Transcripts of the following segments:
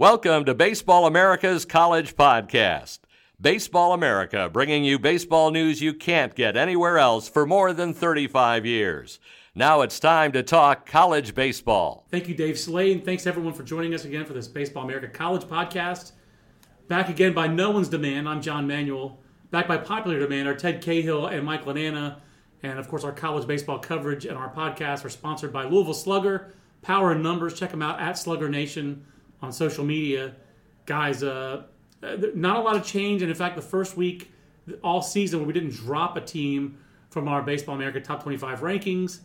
Welcome to Baseball America's College Podcast. Baseball America bringing you baseball news you can't get anywhere else for more than 35 years. Now it's time to talk college baseball. Thank you, Dave Slade. Thanks everyone for joining us again for this Baseball America College Podcast. Back again by no one's demand. I'm John Manuel. Back by popular demand are Ted Cahill and Mike Lananna. And of course, our college baseball coverage and our podcast are sponsored by Louisville Slugger, Power and Numbers. Check them out at Slugger Nation on social media. Guys, uh, not a lot of change. And in fact, the first week all season where we didn't drop a team from our Baseball America Top 25 rankings.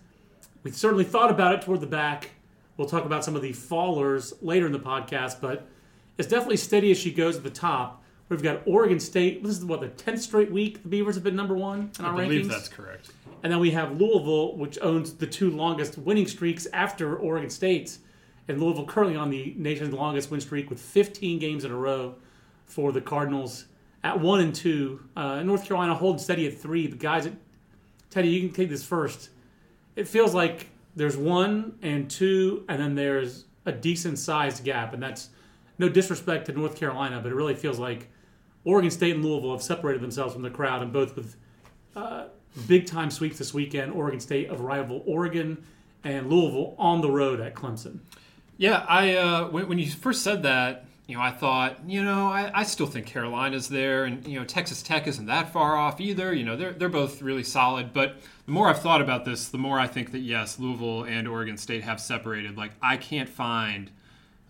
We certainly thought about it toward the back. We'll talk about some of the fallers later in the podcast, but it's definitely steady as she goes at the top. We've got Oregon State. This is what the tenth straight week the Beavers have been number one in our I believe rankings. that's correct. And then we have Louisville, which owns the two longest winning streaks after Oregon State's. And Louisville currently on the nation's longest win streak with 15 games in a row for the Cardinals at one and two. Uh, North Carolina holding steady at three. But guys, Teddy, you can take this first. It feels like there's one and two, and then there's a decent sized gap, and that's no disrespect to North Carolina, but it really feels like Oregon State and Louisville have separated themselves from the crowd, and both with uh, big time sweeps this weekend. Oregon State of rival Oregon and Louisville on the road at Clemson. Yeah, I uh, when, when you first said that, you know, I thought, you know, I, I still think Carolina's there, and you know, Texas Tech isn't that far off either. You know, they're they're both really solid. But the more I've thought about this, the more I think that yes, Louisville and Oregon State have separated. Like, I can't find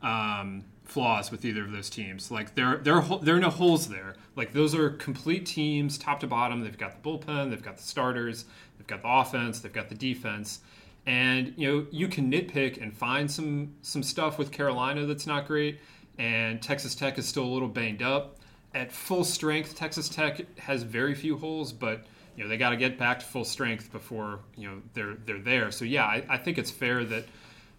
um, flaws with either of those teams. Like, there there there are no holes there. Like, those are complete teams, top to bottom. They've got the bullpen, they've got the starters, they've got the offense, they've got the defense. And you know you can nitpick and find some some stuff with Carolina that's not great, and Texas Tech is still a little banged up. At full strength, Texas Tech has very few holes, but you know they got to get back to full strength before you know they're they're there. So yeah, I, I think it's fair that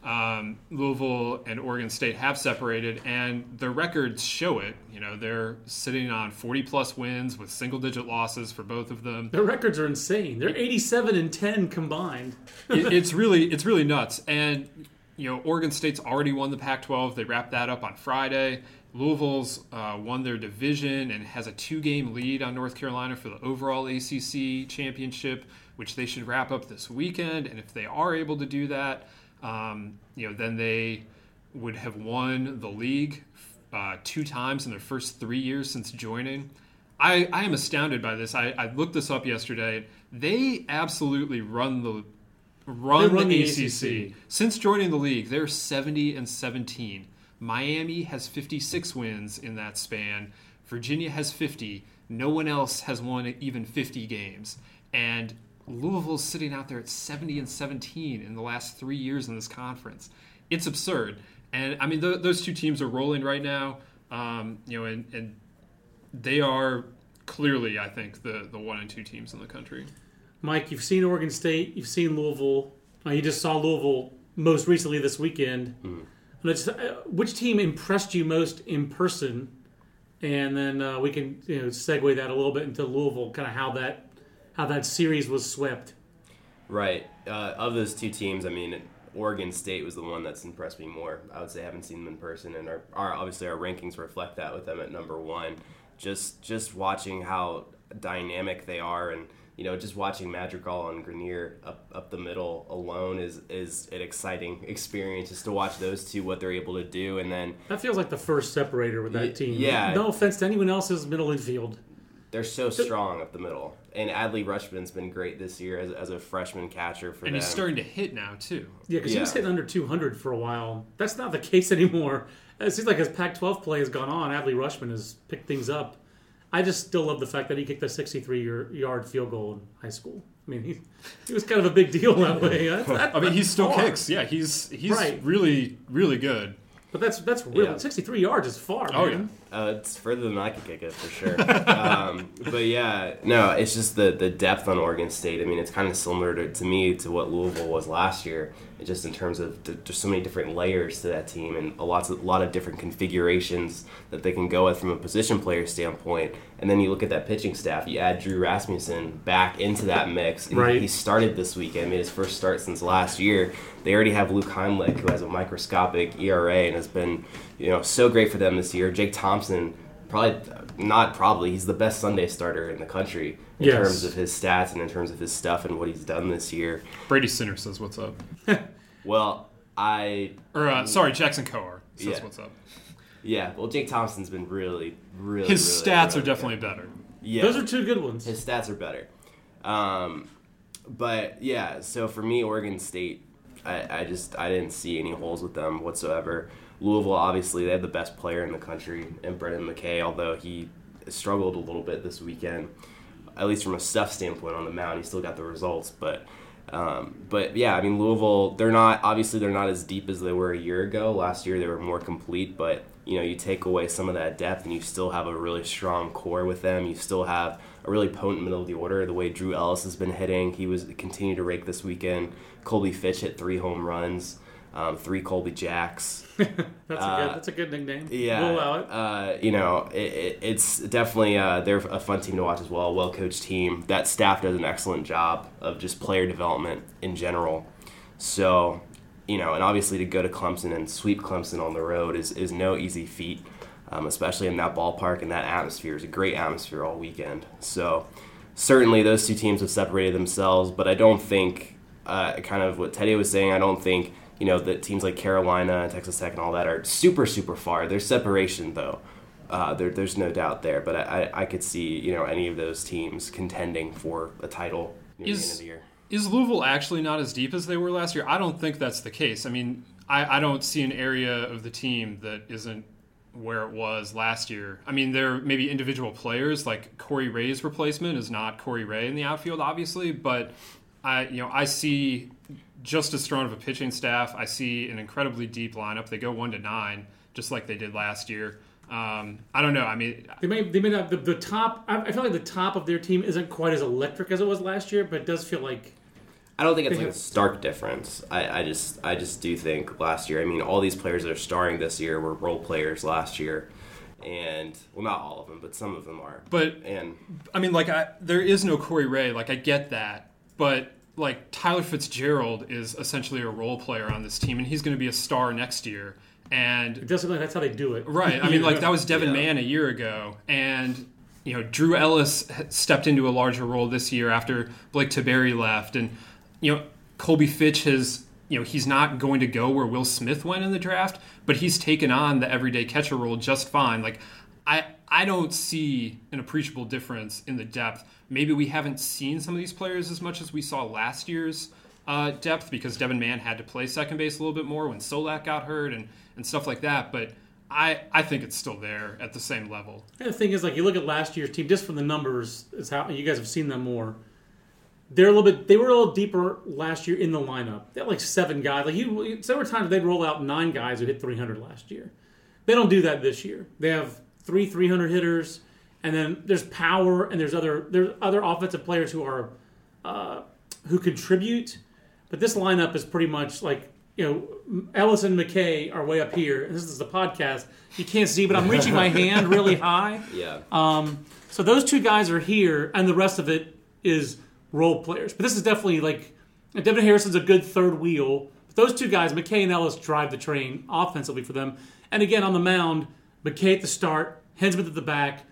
um, Louisville and Oregon State have separated, and their records show it. You know they're sitting on 40 plus wins with single digit losses for both of them. Their records are insane. They're 87 and 10 combined. it, it's really it's really nuts. And you know, Oregon State's already won the Pac-12. They wrapped that up on Friday. Louisville's uh, won their division and has a two-game lead on North Carolina for the overall ACC championship, which they should wrap up this weekend. And if they are able to do that, um, you know, then they would have won the league uh, two times in their first three years since joining. I, I am astounded by this. I, I looked this up yesterday. They absolutely run the run, run the, the ACC. ACC. Since joining the league, they're 70 and 17. Miami has 56 wins in that span. Virginia has 50. No one else has won even 50 games. And Louisville's sitting out there at 70 and 17 in the last three years in this conference. It's absurd. And I mean, th- those two teams are rolling right now. Um, you know, and, and they are clearly, I think, the, the one and two teams in the country. Mike, you've seen Oregon State, you've seen Louisville. Uh, you just saw Louisville most recently this weekend. Let's, uh, which team impressed you most in person? And then uh, we can you know segue that a little bit into Louisville, kind of how that how that series was swept. Right. Uh, of those two teams, I mean, Oregon State was the one that's impressed me more. I would say I haven't seen them in person, and our, our obviously our rankings reflect that with them at number one. Just just watching how dynamic they are, and you know, just watching Madrigal and Grenier up, up the middle alone is is an exciting experience. Just to watch those two, what they're able to do, and then That feels like the first separator with that Y- team. yeah. No offense to anyone else's middle infield. They're so strong up the middle. And Adley Rutschman's been great this year as, as a freshman catcher for And them. he's starting to hit now, too. Yeah, because he was hitting under 200 for a while. That's not the case anymore. It seems like as Pac-12 play has gone on, Adley Rutschman has picked things up. I just still love the fact that he kicked a 63-yard field goal in high school. I mean, he, he was kind of a big deal that way. That's- that- I mean, he still far. kicks. Yeah, he's he's Right. really really good. But that's that's really Yeah. 63 yards is far, Oh, man. Uh, it's further than I could kick it for sure. um, but yeah, no, it's just the the depth on Oregon State. I mean, it's kind of similar to, to me to what Louisville was last year. Just in terms of the, there's so many different layers to that team and a lot of a lot of different configurations that they can go with from a position player standpoint. And then you look at that pitching staff. You add Drew Rasmussen back into that mix. And Right. He started this weekend, made his first start since last year. They already have Luke Heimlich, who has a microscopic ERA and has been, you know, so great for them this year. Jake Thompson, probably not probably, he's the best Sunday starter in the country in Yes. terms of his stats and in terms of his stuff and what he's done this year. Brady Singer says what's up. Well, I Or uh, sorry, Jackson Kowar says Yeah. what's up. yeah, well, Jake Thompson's been really, really. His really stats good. are definitely better. Yeah, Those are two good ones. his stats are better. Um, but yeah, so for me, Oregon State, I, I just I didn't see any holes with them whatsoever. Louisville, obviously, they have the best player in the country, and Brendan McKay, although he struggled a little bit this weekend, at least from a stuff standpoint on the mound, he still got the results. But um, but yeah, I mean Louisville, they're not obviously they're not as deep as they were a year ago. Last year they were more complete, but you know you take away some of that depth and you still have a really strong core with them. You still have a really potent middle of the order. The way Drew Ellis has been hitting, he was continued to rake this weekend. Colby Fitch hit three home runs, um, three Colby Jacks. That's a good. Uh, That's a good nickname. Yeah, We'll allow it. Uh, you know, it, it, it's definitely uh, they're a fun team to watch as well. Well coached team. That staff does an excellent job of just player development in general. So, you know, and obviously to go to Clemson and sweep Clemson on the road is is no easy feat, um, especially in that ballpark and that atmosphere. is a great atmosphere all weekend. So, certainly those two teams have separated themselves, but I don't think, uh, kind of what Teddy was saying, I don't think, you know, that teams like Carolina, and Texas Tech, and all that are super, super far. There's separation, though. Uh, there, there's no doubt there, but I, I, I could see, you know, any of those teams contending for a title near the end Is- of the year. Is Louisville actually not as deep as they were last year? I don't think that's the case. I mean, I, I don't see an area of the team that isn't where it was last year. I mean, there may be individual players like Corey Ray's replacement is not Corey Ray in the outfield, obviously, but I you know I see just as strong of a pitching staff. I see an incredibly deep lineup. They go one to nine, just like they did last year. Um, I don't know. I mean, They may they may not the, the top. I, I feel like the top of their team isn't quite as electric as it was last year, but it does feel like I don't think it's They like a stark difference. I, I just I just do think last year. I mean, all these players that are starring this year were role players last year, and well, not all of them, but some of them are. but and I mean, like, I, there is no Corey Ray. Like, I get that, but like Tyler Fitzgerald is essentially a role player on this team, and he's going to be a star next year. it And does seem like that's how they do it. right, I mean, like that was Devin Yeah. Mann a year ago, and you know, Drew Ellis stepped into a larger role this year after Blake Tiberi left, and you know, Colby Fitch has. You know, he's not going to go where Will Smith went in the draft, but he's taken on the everyday catcher role just fine. Like, I I don't see an appreciable difference in the depth. Maybe we haven't seen some of these players as much as we saw last year's uh, depth because Devin Mann had to play second base a little bit more when Solak got hurt and, and stuff like that. But I, I think it's still there at the same level. And the thing is, like you look at last year's team, just from the numbers, is how you guys have seen them more. They're a little bit. They were a little deeper last year in the lineup. They had like seven guys. Like you, were times they'd roll out nine guys who hit 300 last year. They don't do that this year. They have three 300 hitters, and then there's power, and there's other there's other offensive players who are uh, who contribute. But this lineup is pretty much like you know Ellis and McKay are way up here. This is the podcast. You can't see, but I'm reaching my hand really high. yeah, Um, so those two guys are here, and the rest of it is role players. But this is definitely like Devin Hairston's a good third wheel. But those two guys, McKay and Ellis, drive the train offensively for them. And again, on the mound, McKay at the start, Henzman at the back.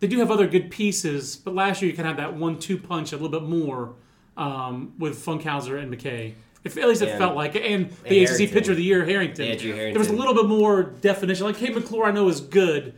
They do have other good pieces, but last year you kind of had that one-two punch a little bit more um, with Funkhouser and McKay. If, at least it And- felt like it. And the ACC pitcher of the year, Harrington. Andrew There was a little bit more definition. Like Hayden McClure, I know is good,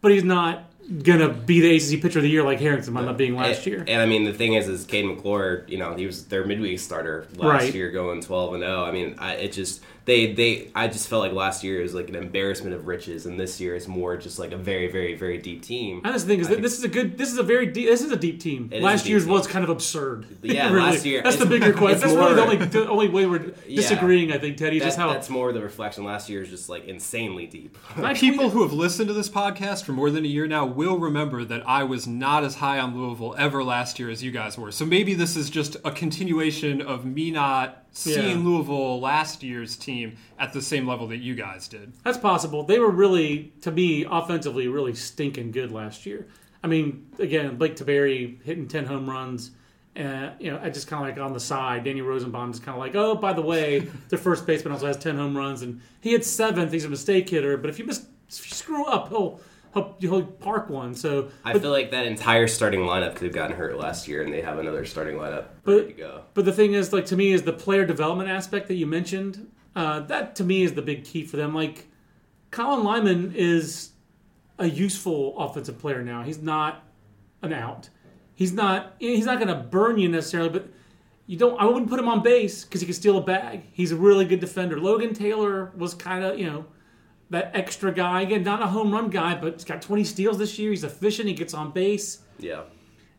but he's not gonna be the ACC pitcher of the year like Harrington might not being last and, year. And I mean, the thing is, is Kade McClure, you know, he was their midweek starter last Right. year, going twelve and zero. I mean, I, it just they they I just felt like last year was like an embarrassment of riches, and this year is more just like a very very very deep team. And that's the thing is that this is a good. This is a very deep. This is a deep team. It is a last deep year's team. was kind of absurd. Yeah, Really. last year- That's the bigger question. it's That's really the only the only way we're Yeah. disagreeing. I think Teddy That- just how that's more the reflection. Last year is just like insanely deep. I People who have listened to this podcast for more than a year now will remember that I was not as high on Louisville ever last year as you guys were. So maybe this is just a continuation of me not seeing Yeah. Louisville last year's team at the same level that you guys did. That's possible. They were really, to me, offensively, really stinking good last year. I mean, again, Blake Tiberi hitting ten home runs. Uh, you know, I just kind of like on the side. Danny Rosenbaum is kind of like, oh, by the way, their first baseman also has ten home runs, and he hit seventh. He's a mistake hitter, but if you miss, if you screw up, he'll he'll, he'll park one. So, I but, feel like that entire starting lineup could have gotten hurt last year, and they have another starting lineup But- ready to go. but the thing is, like to me, is the player development aspect that you mentioned. Uh, that to me is the big key for them. Like Colin Lyman is a useful offensive player now. He's not an out. He's not. He's not going to burn you necessarily, but you don't. I wouldn't put him on base because he can steal a bag. He's a really good defender. Logan Taylor was kind of you know that extra guy again, not a home run guy, but he's got 20 steals this year. He's efficient. He gets on base Yeah,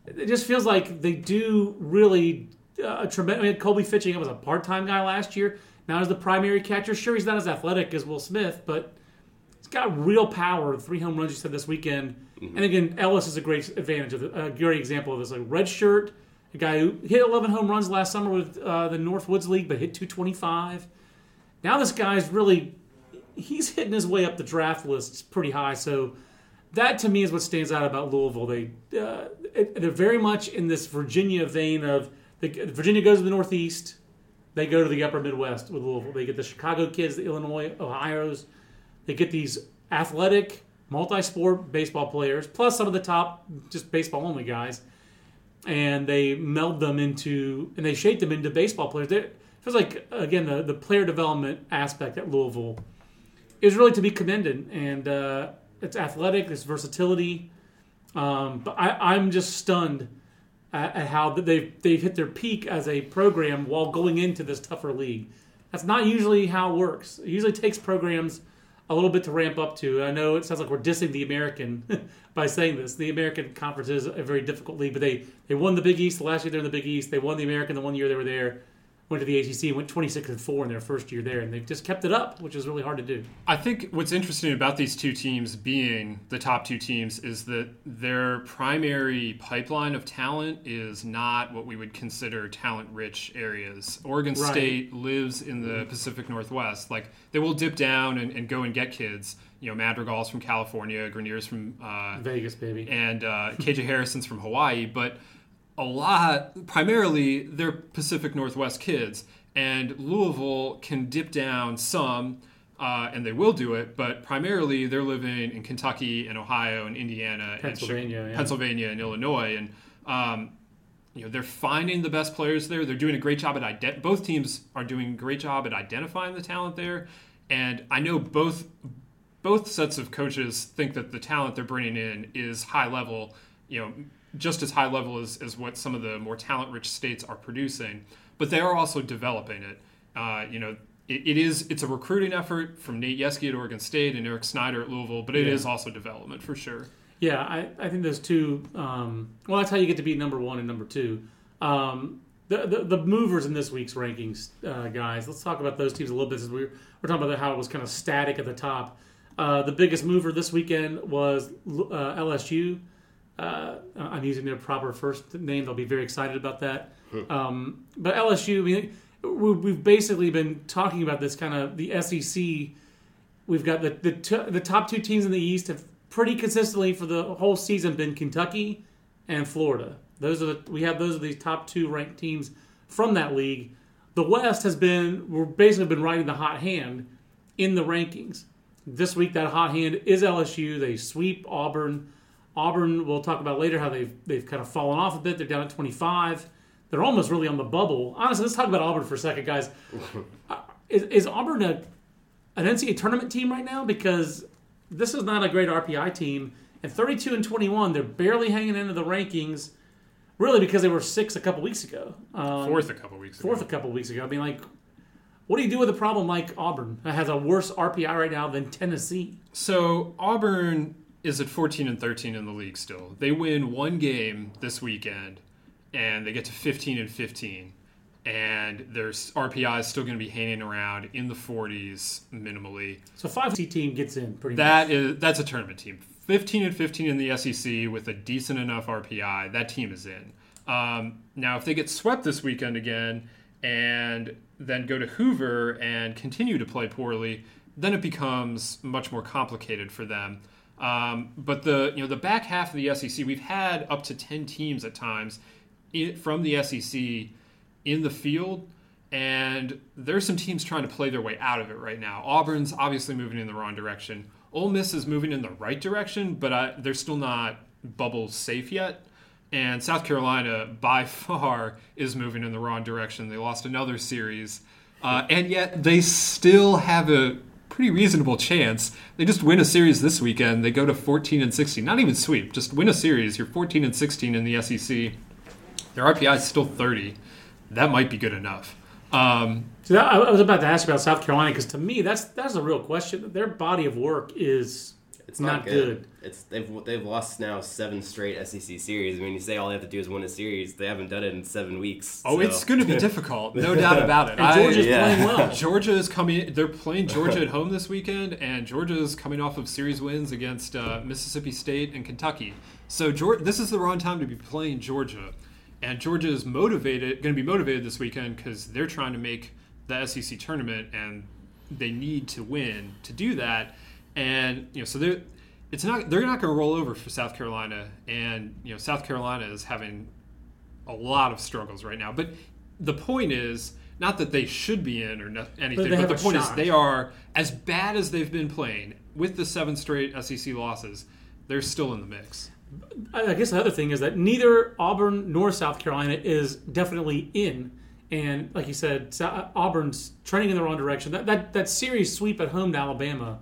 it just feels like they do really uh, a tremendous. I mean, Colby Fitching was a part-time guy last year. Now he's the primary catcher. Sure, he's not as athletic as Will Smith, but he's got real power. Three home runs you said this weekend, and again, Ellis is a great advantage of the, a great example of this. Like red shirt, a guy who hit 11 home runs last summer with uh, the Northwoods League, but hit 225. Now this guy's really he's hitting his way up the draft list pretty high. So that to me is what stands out about Louisville. They uh, they're very much in this Virginia vein of the, Virginia goes to the Northeast, they go to the Upper Midwest with Louisville. They get the Chicago kids, the Illinois, Ohio's. They get these athletic, multi-sport baseball players, plus some of the top just baseball only guys, and they meld them into and they shape them into baseball players. They, it feels like again the the player development aspect at Louisville is really to be commended, and uh, it's athletic, it's versatility. Um, but I, I'm just stunned at, at how they've they've hit their peak as a program while going into this tougher league. That's not usually how it works. It usually takes programs a little bit to ramp up to. I know it sounds like we're dissing the American by saying this. The American Conference is a very difficult league, but they they won the Big East last year they're in the Big East. They won the American the one year they were there. Went to the ACC, and went 26 and four in their first year there, and they've just kept it up, which is really hard to do. I think what's interesting about these two teams being the top two teams is that their primary pipeline of talent is not what we would consider talent rich areas. Oregon Right. State lives in the Pacific Northwest. Like they will dip down and, and go and get kids. You know, Madrigal's from California, Grenier's from uh, Vegas, baby. and uh, KJ Harrison's from Hawaii, but a lot, primarily, they're Pacific Northwest kids, and Louisville can dip down some, uh, and they will do it, but primarily they're living in Kentucky and Ohio and Indiana Pennsylvania, and yeah. Pennsylvania and Illinois, and um, you know they're finding the best players there. They're doing a great job at ident- both teams are doing a great job at identifying the talent there, and I know both both sets of coaches think that the talent they're bringing in is high level, you know, just as high level as, as what some of the more talent rich states are producing, but they are also developing it. Uh, you know, it, it is it's a recruiting effort from Nate Yeskie at Oregon State and Eric Snider at Louisville, but it is Yeah. also development for sure. Yeah, I, I think those two. Um, well, that's how you get to be number one and number two. Um, the, the the movers in this week's rankings, uh, guys. Let's talk about those teams a little bit. Since we're we're talking about how it was kind of static at the top. Uh, the biggest mover this weekend was uh, LSU. Uh, I'm using their proper first name. They'll be very excited about that. Um, but LSU, I mean, we- we've basically been talking about this kind of the SEC We've got the the, t- the top two teams in the East have pretty consistently for the whole season been Kentucky and Florida. Those are the, we have those are the top two ranked teams from that league. The West has been we're basically been riding the hot hand in the rankings. This week that hot hand is LSU. They sweep Auburn. Auburn we'll talk about later how they've they've kind of fallen off a bit. They're down at 25. They're almost really on the bubble. Honestly, let's talk about Auburn for a second, guys. Uh, is, is Auburn a an NCAA tournament team right now because this is not a great RPI team. And 32 and 21, they're barely hanging into the rankings, really because they were six a couple weeks ago. Um, Fourth a couple weeks ago. fourth a couple weeks ago. I mean, like, What do you do with a problem like Auburn that has a worse RPI right now than Tennessee? So Auburn is at 14 and 13 in the league still. They win one game this weekend, and they get to 15 and 15, and their RPI is still going to be hanging around in the 40s minimally. So five C team gets in pretty That much. is that's a tournament team. 15 and 15 in the SEC with a decent enough RPI. That team is in. Um, now, if they get swept this weekend again and then go to Hoover and continue to play poorly, then it becomes much more complicated for them. Um, but the you know the back half of the SEC, we've had up to 10 teams at times from the SEC in the field. And there's some teams trying to play their way out of it right now. Auburn's obviously moving in the wrong direction. Ole Miss is moving in the right direction, but I, they're still not bubble safe yet. And South Carolina, by far, is moving in the wrong direction. They lost another series, uh, and yet they still have a pretty reasonable chance. They just win a series this weekend. They go to 14 and 16. Not even sweep, just win a series. You're 14 and 16 in the SEC. Their RPI is still 30. That might be good enough. Um, So that, I was about to ask about South Carolina because to me that's that's a real question. Their body of work is It's not, not, good. It's they've they've lost now seven straight SEC series. I mean, you say all they have to do is win a series. They haven't done it in seven weeks. oh, so- it's going to be difficult, no doubt about it. And Georgia's yeah. playing well. Georgia is coming. They're playing Georgia at home this weekend, and Georgia is coming off of series wins against uh, Mississippi State and Kentucky. So Georgia, this is the wrong time to be playing Georgia, and Georgia is motivated, going to be motivated this weekend because they're trying to make the SEC tournament, and they need to win to do that. And you know, so they're it's not they're not going to roll over for South Carolina, and you know, South Carolina is having a lot of struggles right now. But the point is not that they should be in or no, anything, they but, the point shot. is they are as bad as they've been playing with the seven straight SEC losses. They're still in the mix. I I guess the other thing is that neither Auburn nor South Carolina is definitely in. And like you said, Auburn's trending in the wrong direction. That that, that series sweep at home to Alabama,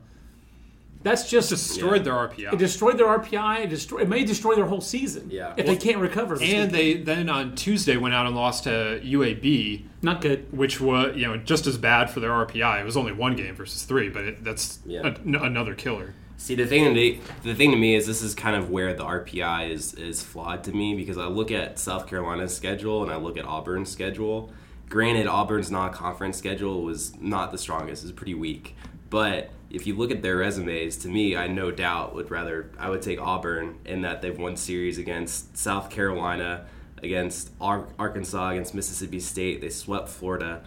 that's just Destroyed their RPI. it destroyed their RPI. It, destroy, it may destroy their whole season. Yeah. if they can't recover. This and weekend. they then on Tuesday went out and lost to UAB, not good. which was you know just as bad for their RPI. It was only one game versus three, but it, that's Yeah. a- n- another killer. See, the thing to me, the thing to me is this is kind of where the RPI is is flawed to me because I look at South Carolina's schedule and I look at Auburn's schedule. Granted, Auburn's non-conference schedule was not the strongest; it's pretty weak. But if you look at their resumes, to me, I no doubt would rather I would take Auburn in that they've won series against South Carolina, against Ar- Arkansas, against Mississippi State. They swept Florida.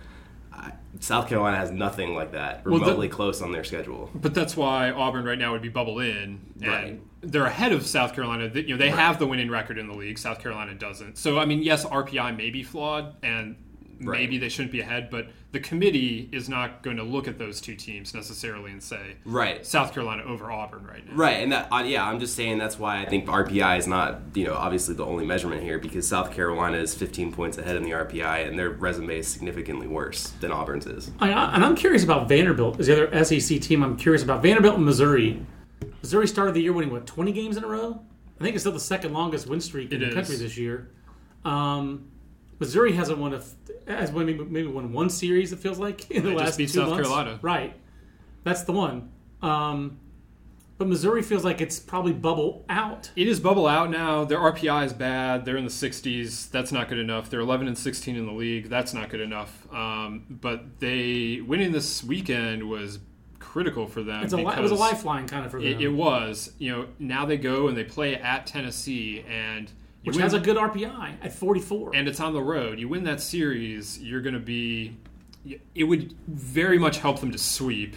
I, South Carolina has nothing like that Well, the- remotely close on their schedule. But that's why Auburn right now would be bubble in, and Right. they're ahead of South Carolina. They- You know, they have the winning record in the league. South Carolina doesn't. So I mean, yes, RPI may be flawed, and Right. maybe they shouldn't be ahead. But the committee is not going to look at those two teams necessarily and say Right. South Carolina over Auburn right now. Right, and that uh, yeah, I'm just saying that's why I think RPI is not you know obviously the only measurement here because South Carolina is 15 points ahead in the RPI and their resume is significantly worse than Auburn's is. I, I- and I'm curious about Vanderbilt. Is the other SEC team I'm curious about? Vanderbilt and Missouri. Missouri started the year winning what 20 games in a row. I think it's still the second longest win streak in It the country this year. Um, Missouri hasn't won a has won maybe, maybe won one series. It feels like in the They last two South months. Carolina. Right, that's the one. Um, but Missouri feels like it's probably bubble out. It is bubble out now. Their RPI is bad. They're in the 60s. That's not good enough. They're 11 and 16 in the league. That's not good enough. Um, but they winning this weekend was critical for them. It's a it was a lifeline kind of for them, It, it was. You know, now they go and they play at Tennessee, and which win- has a good RPI at 44. and it's on the road. You win that series, you're going to be. It would very much help them to sweep.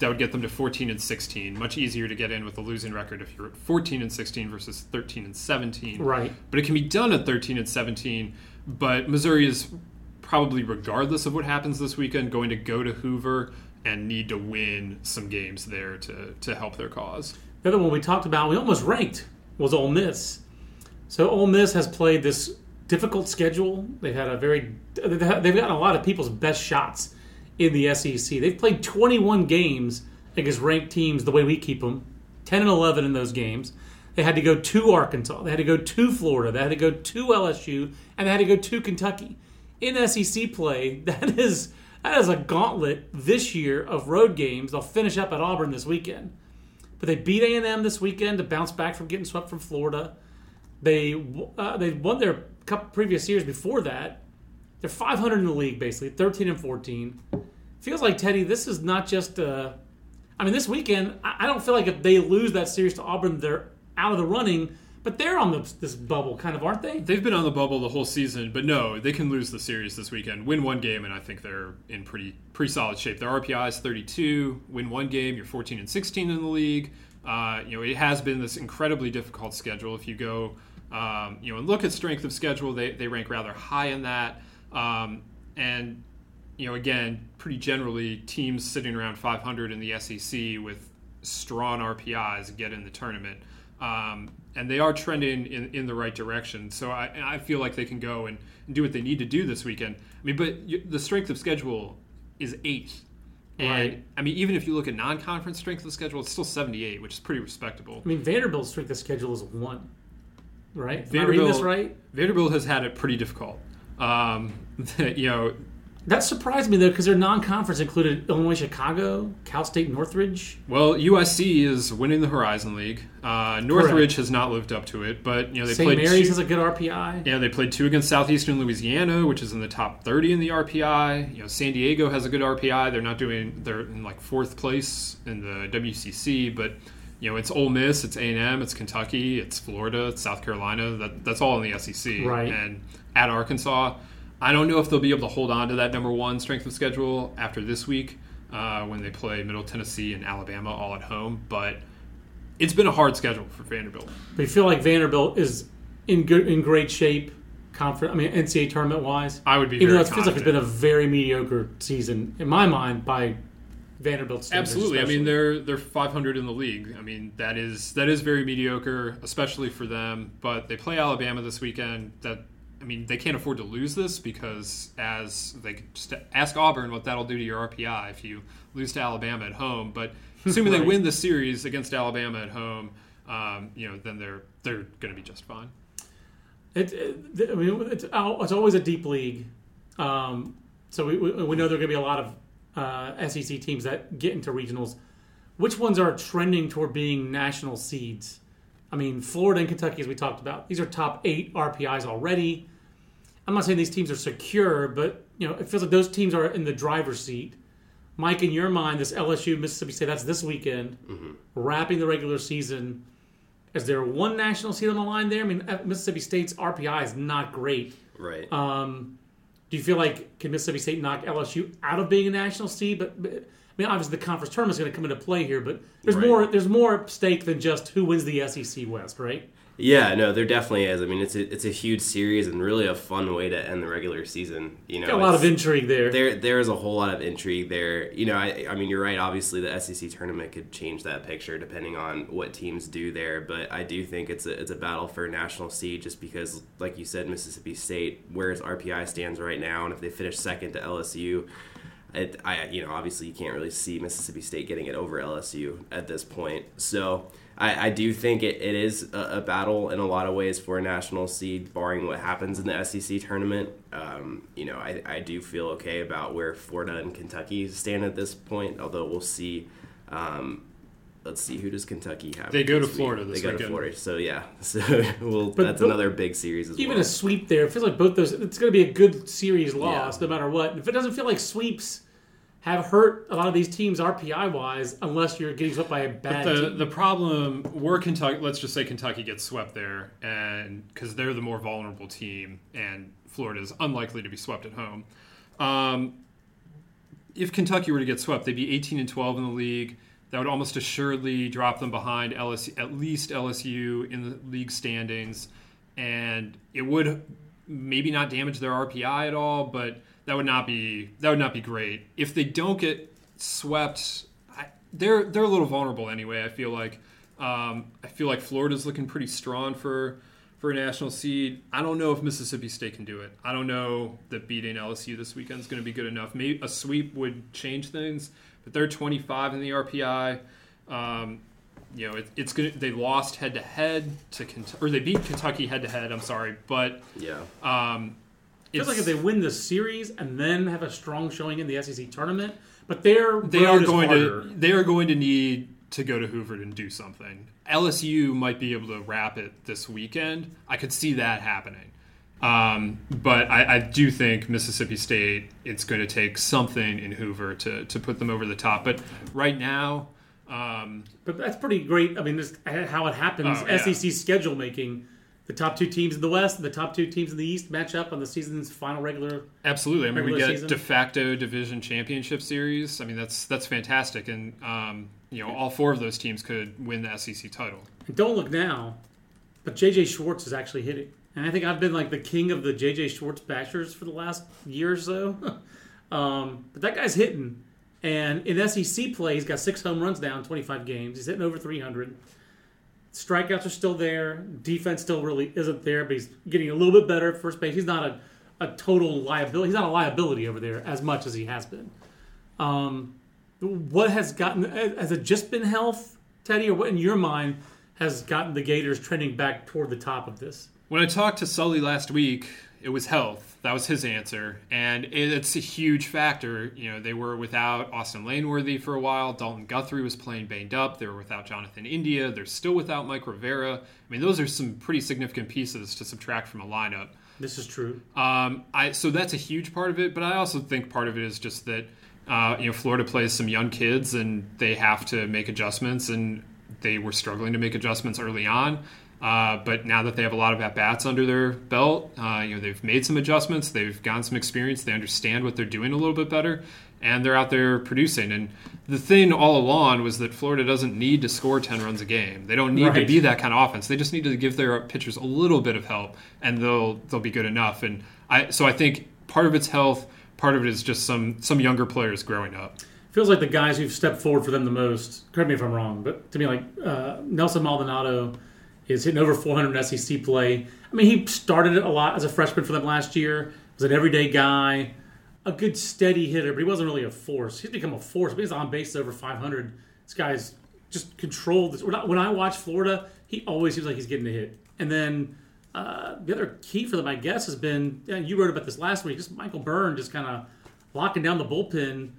That would get them to 14 and 16. Much easier to get in with a losing record if you're at 14 and 16 versus 13 and 17. Right. But it can be done at 13 and 17. But Missouri is probably, regardless of what happens this weekend, going to go to Hoover and need to win some games there to, to help their cause. The other one we talked about, we almost ranked, was Ole Miss. So Ole Miss has played this difficult schedule. They've had a very, they've gotten a lot of people's best shots in the SEC. They've played 21 games against ranked teams the way we keep them, 10 and 11 in those games. They had to go to Arkansas. They had to go to Florida. They had to go to LSU, and they had to go to Kentucky. In SEC play, that is that is a gauntlet this year of road games. They'll finish up at Auburn this weekend, but they beat A and M this weekend to bounce back from getting swept from Florida. They uh, they won their couple previous years before that. They're 500 in the league, basically 13 and 14. Feels like Teddy. This is not just. Uh, I mean, this weekend, I I don't feel like if they lose that series to Auburn, they're out of the running. But they're on the, this bubble, kind of, aren't they? They've been on the bubble the whole season, but no, they can lose the series this weekend. Win one game, and I think they're in pretty pretty solid shape. Their RPI is 32. Win one game, you're 14 and 16 in the league. Uh, you know, it has been this incredibly difficult schedule. If you go, um, you know, and look at strength of schedule, they they rank rather high in that. Um, and you know, again, pretty generally, teams sitting around 500 in the SEC with strong RPIs get in the tournament. Um, and they are trending in, in the right direction. So I, I feel like they can go and, and do what they need to do this weekend. I mean, but you, the strength of schedule is eighth. And Right. I mean, even if you look at non-conference strength of schedule, it's still 78, which is pretty respectable. I mean, Vanderbilt's strength of schedule is one, right? Am I reading this Vanderbilt- right? Vanderbilt has had it pretty difficult. Um, you know, That surprised me though, because their non-conference included Illinois, Chicago, Cal State, Northridge. Well, UIC is winning the Horizon League. Uh, Northridge has not lived up to it, but you know they St. played. Mary's two, has a good RPI. yeah, they played two against Southeastern Louisiana, which is in the top 30 in the RPI. You know, San Diego has a good RPI. They're not doing. They're in like fourth place in the WCC, but you know it's Ole Miss, it's A and M, it's Kentucky, it's Florida, it's South Carolina. That that's all in the SEC. Right. And at Arkansas, I don't know if they'll be able to hold on to that number one strength of schedule after this week uh, when they play Middle Tennessee and Alabama all at home, but. It's been a hard schedule for Vanderbilt. But you feel like Vanderbilt is in good, in great shape, conference. I mean, NCAA tournament wise. I would be Even very though it feels like it's been a very mediocre season in my mind by Vanderbilt standards. Absolutely. I mean, they're they're 500 in the league. I mean, that is that is very mediocre, especially for them. But they play Alabama this weekend. That I mean, they can't afford to lose this because as they could just ask Auburn what that'll do to your RPI if you lose to Alabama at home. But assuming they win the series against Alabama at home, um, you know, then they're they're going to be just fine. It, it, I mean, it's, it's always a deep league. Um, so we, we, we know there are going to be a lot of uh, SEC teams that get into regionals. Which ones are trending toward being national seeds? I mean, Florida and Kentucky, as we talked about, these are top eight RPIs already. I'm not saying these teams are secure, but you know, it feels like those teams are in the driver's seat. Mike, in your mind, this LSU Mississippi State, that's this weekend, wrapping the regular season. Is there one national seed on the line there? I mean, Mississippi State's RPI is not great. Right. Um, do you feel like can Mississippi State knock LSU out of being a national seed? But, but I mean, obviously the conference tournament is going to come into play here, but there's Right. more. There's more at stake than just who wins the SEC West, right? Yeah, no, there definitely is. I mean, it's a, it's a huge series and really a fun way to end the regular season. You know, Got a lot of intrigue there. there there is a whole lot of intrigue there. You know, I I mean you're right. Obviously, the SEC tournament could change that picture depending on what teams do there. But I do think it's a it's a battle for national seed just because, like you said, Mississippi State, where its RPI stands right now, and if they finish second to LSU. It, I, you know, obviously you can't really see Mississippi State getting it over LSU at this point. So I, I do think it, it is a, a battle in a lot of ways for a national seed, barring what happens in the SEC tournament. Um, you know, I, I do feel okay about where Florida and Kentucky stand at this point, although we'll see. Um, let's see, who does Kentucky have? They go to? Florida this They go to weekend. Florida. So yeah, so well, But- that's but another big series as Even well. Even a sweep there, it feels like both those. It's going to be a good series loss, no matter what. If it doesn't feel like sweeps have hurt a lot of these teams RPI wise, unless you're getting swept by a bad the team. the problem were Kentucky. Let's just say Kentucky gets swept there, and because they're the more vulnerable team, and Florida is unlikely to be swept at home. Um, if Kentucky were to get swept, they'd be 18 and 12 in the league. That would almost assuredly drop them behind LSU, at least LSU in the league standings, and it would maybe not damage their RPI at all, but that would not be that would not be great. If they don't get swept, I, they're they're a little vulnerable anyway. I feel like um, I feel like Florida's looking pretty strong for for a national seed. I don't know if Mississippi State can do it. I don't know that beating LSU this weekend is going to be good enough. Maybe a sweep would change things, but they're 25 in the RPI. Um, you know, it, it's good. They lost head to head to Kentucky, or they beat Kentucky head to head. I'm sorry, but yeah, um, Feels like if they win the series and then have a strong showing in the SEC tournament, but their they are going harder. to they are going to need to go to Hoover and do something. LSU might be able to wrap it this weekend. I could see that happening. Um, but I, I do think Mississippi State, it's going to take something in Hoover to, to put them over the top. But right now, um, But that's pretty great. I mean, this how it happens. Oh, yeah. SEC schedule making. The top two teams in the West and the top two teams in the East match up on the season's final regular. Absolutely. I mean, we get season. de facto division championship series. I mean, that's that's fantastic, and um, you know, all four of those teams could win the SEC title. And don't look now, but JJ Schwartz is actually hitting. And I think I've been like the king of the JJ Schwartz bashers for the last year or so. um, but that guy's hitting. And in SEC play, he's got six home runs down, 25 games. He's hitting over 300. Strikeouts are still there. Defense still really isn't there, but he's getting a little bit better at first base. He's not a, a total liability. He's not a liability over there as much as he has been. Um, what has gotten has it just been health, Teddy, or what in your mind has gotten the Gators trending back toward the top of this? When I talked to Sully last week, it was health. That was his answer, and it's a huge factor. You know, they were without Austin Langworthy for a while. Dalton Guthrie was playing banged up. They were without Jonathan India. They're still without Mike Rivera. I mean, those are some pretty significant pieces to subtract from a lineup. This is true. Um, I so that's a huge part of it, but I also think part of it is just that uh, you know Florida plays some young kids and they have to make adjustments, and they were struggling to make adjustments early on. Uh, but now that they have a lot of at bats under their belt, uh, you know they've made some adjustments, they've gotten some experience, they understand what they're doing a little bit better, and they're out there producing. And the thing all along was that Florida doesn't need to score ten runs a game. They don't need to be that kind of offense. They just need to give their pitchers a little bit of help, and they'll they'll be good enough. And I so I think part of it's health, part of it is just some some younger players growing up. Feels like the guys who've stepped forward for them the most. Correct me if I'm wrong, but to me, like uh, Nelson Maldonado is hitting over 400 in SEC play. I mean, he started a lot as a freshman for them last year. Was an everyday guy, a good steady hitter, but he wasn't really a force. He's become a force. But he's on base over 500. This guy's just controlled. This. When I, watch Florida, he always seems like he's getting a hit. And then uh, the other key for them, I guess, has been and you wrote about this last week. Just Michael Byrne just kind of locking down the bullpen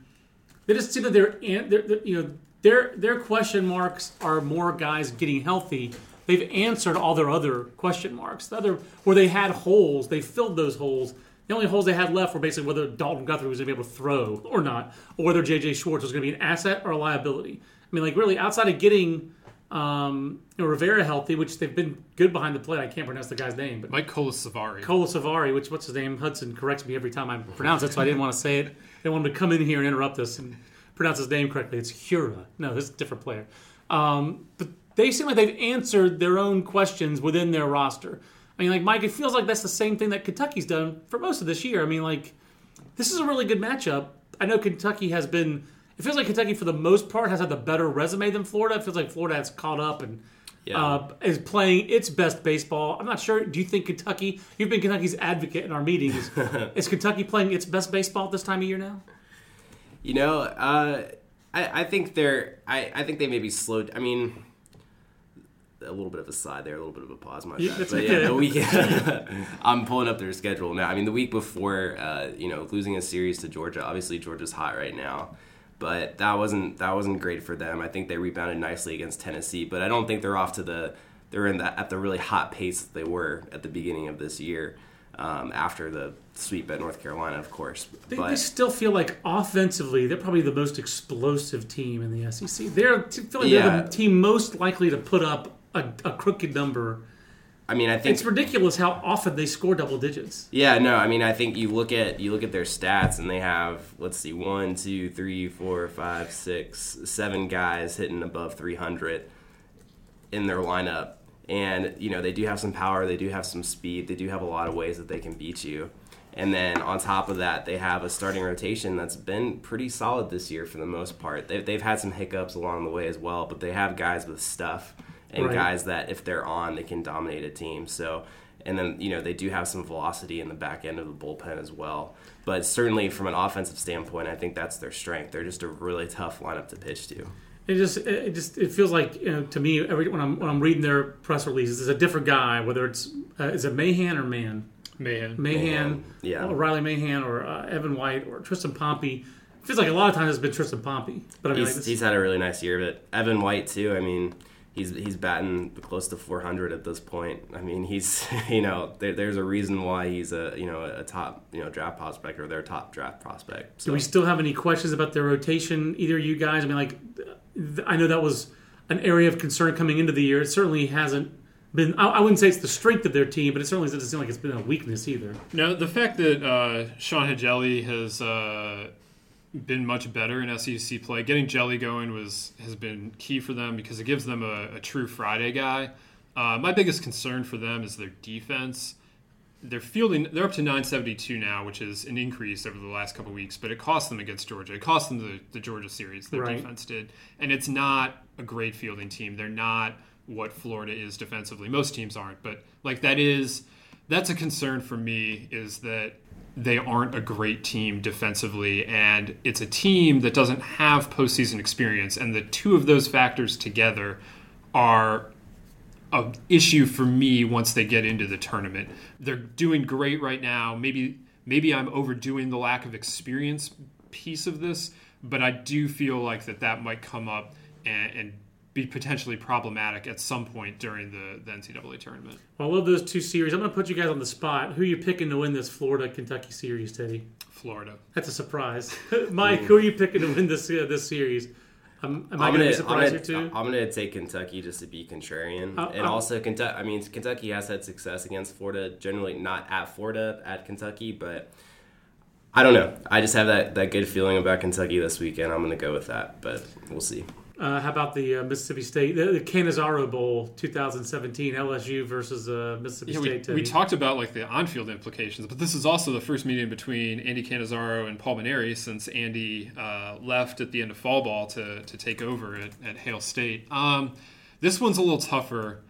they just seem that they're, they're, they're you know their their question marks are more guys getting healthy. They've answered all their other question marks. The other where they had holes, they filled those holes. The only holes they had left were basically whether Dalton Guthrie was going to be able to throw or not, or whether J.J. Schwartz was going to be an asset or a liability. I mean, like really, outside of getting um, you know, Rivera healthy, which they've been good behind the plate. I can't pronounce the guy's name, but Mike Kolozsvary. Cola Savari, which what's his name? Hudson corrects me every time I pronounce it, so I didn't want to say it. They want him to come in here and interrupt us and pronounce his name correctly. It's Hura. No, this is a different player. Um, but they seem like they've answered their own questions within their roster. I mean, like Mike, it feels like that's the same thing that Kentucky's done for most of this year. I mean, like this is a really good matchup. I know Kentucky has been. It feels like Kentucky, for the most part, has had the better resume than Florida. It feels like Florida has caught up and Yeah. uh, is playing its best baseball. I'm not sure. Do you think Kentucky? You've been Kentucky's advocate in our meetings. is Kentucky playing its best baseball at this time of year now? You know, uh, I, I think they're. I, I think they maybe slowed. I mean, a little bit of a slide there, a little bit of a pause. My Yeah, bad. But yeah, the week. I'm pulling up their schedule now. I mean, the week before, uh, you know, losing a series to Georgia. Obviously, Georgia's hot right now, but that wasn't that wasn't great for them. I think they rebounded nicely against Tennessee, but I don't think they're off to the. They're in that at the really hot pace that they were at the beginning of this year. Um, after the sweep at North Carolina, of course, They, but they still feel like offensively they're probably the most explosive team in the SEC. They're I feel like they're the team most likely to put up a, a crooked number. I mean, I think It's ridiculous how often they score double digits. Yeah, no, I mean, I think you look at you look at their stats, and they have let's see, one, two, three, four, five, six, seven guys hitting above three hundred in their lineup, and you know they do have some power, they do have some speed, they do have a lot of ways that they can beat you, and then on top of that, they have a starting rotation that's been pretty solid this year for the most part. They've they've had some hiccups along the way as well, but they have guys with stuff and Right. guys that if they're on, they can dominate a team. So, and then you know they do have some velocity in the back end of the bullpen as well. But certainly from an offensive standpoint, I think that's their strength. They're just a really tough lineup to pitch to. It just it just it feels like you know, to me every when I'm when I'm reading their press releases, it's a different guy. Whether it's uh, is it Mahan or Man, Mahan. Mahan, yeah. or Riley Mahan, or uh, Evan White, or Tristan Pompey. It feels like a lot of times it's been Tristan Pompey, but I mean, He's, like this, he's had a really nice year, but Evan White too. I mean, he's he's batting close to 400 at this point. I mean, he's you know there, there's a reason why he's a you know a top you know draft prospect or their top draft prospect. do So we still have any questions about their rotation? Either you guys? I mean, like, I know that was an area of concern coming into the year. It certainly hasn't been. I, I wouldn't say it's the strength of their team, but it certainly doesn't seem like it's been a weakness either. No, the fact that uh, Sean Hjelle has uh, been much better in SEC play, getting Hjelle going was has been key for them because it gives them a, a true Friday guy. Uh, my biggest concern for them is their defense. They're fielding. They're up to 972 now, which is an increase over the last couple weeks. But it cost them against Georgia. It cost them the, the Georgia series. Their Right. defense did, and it's not a great fielding team. They're not what Florida is defensively. Most teams aren't, but like that is that's a concern for me. Is that they aren't a great team defensively, and it's a team that doesn't have postseason experience, and the two of those factors together are an issue for me once they get into the tournament. They're doing great right now. Maybe maybe I'm overdoing the lack of experience piece of this, but I do feel like that that might come up and, and be potentially problematic at some point during the, the NCAA tournament. Well, I love those two series. I'm going to put you guys on the spot. Who are you picking to win this Florida Kentucky series, Teddy? Florida. That's a surprise. Mike, who are you picking to win this uh, this series? Um, am I I'm going to gonna, be I'm, surprised gonna, here too? I'm gonna take Kentucky just to be contrarian, Uh, and uh, also Kentucky. I mean, Kentucky has had success against Florida. Generally, not at Florida, at Kentucky, but I don't know. I just have that, that good feeling about Kentucky this weekend. I'm gonna go with that, but we'll see. Uh, how about the uh, Mississippi State, the, the Cannizaro Bowl 2017, LSU versus uh, Mississippi Yeah, State? we, Teddy? we talked about like the on-field implications, but this is also the first meeting between Andy Cannizaro and Paul Mainieri since Andy uh, left at the end of fall ball to, to take over at, at Hail State. Um, this one's a little tougher.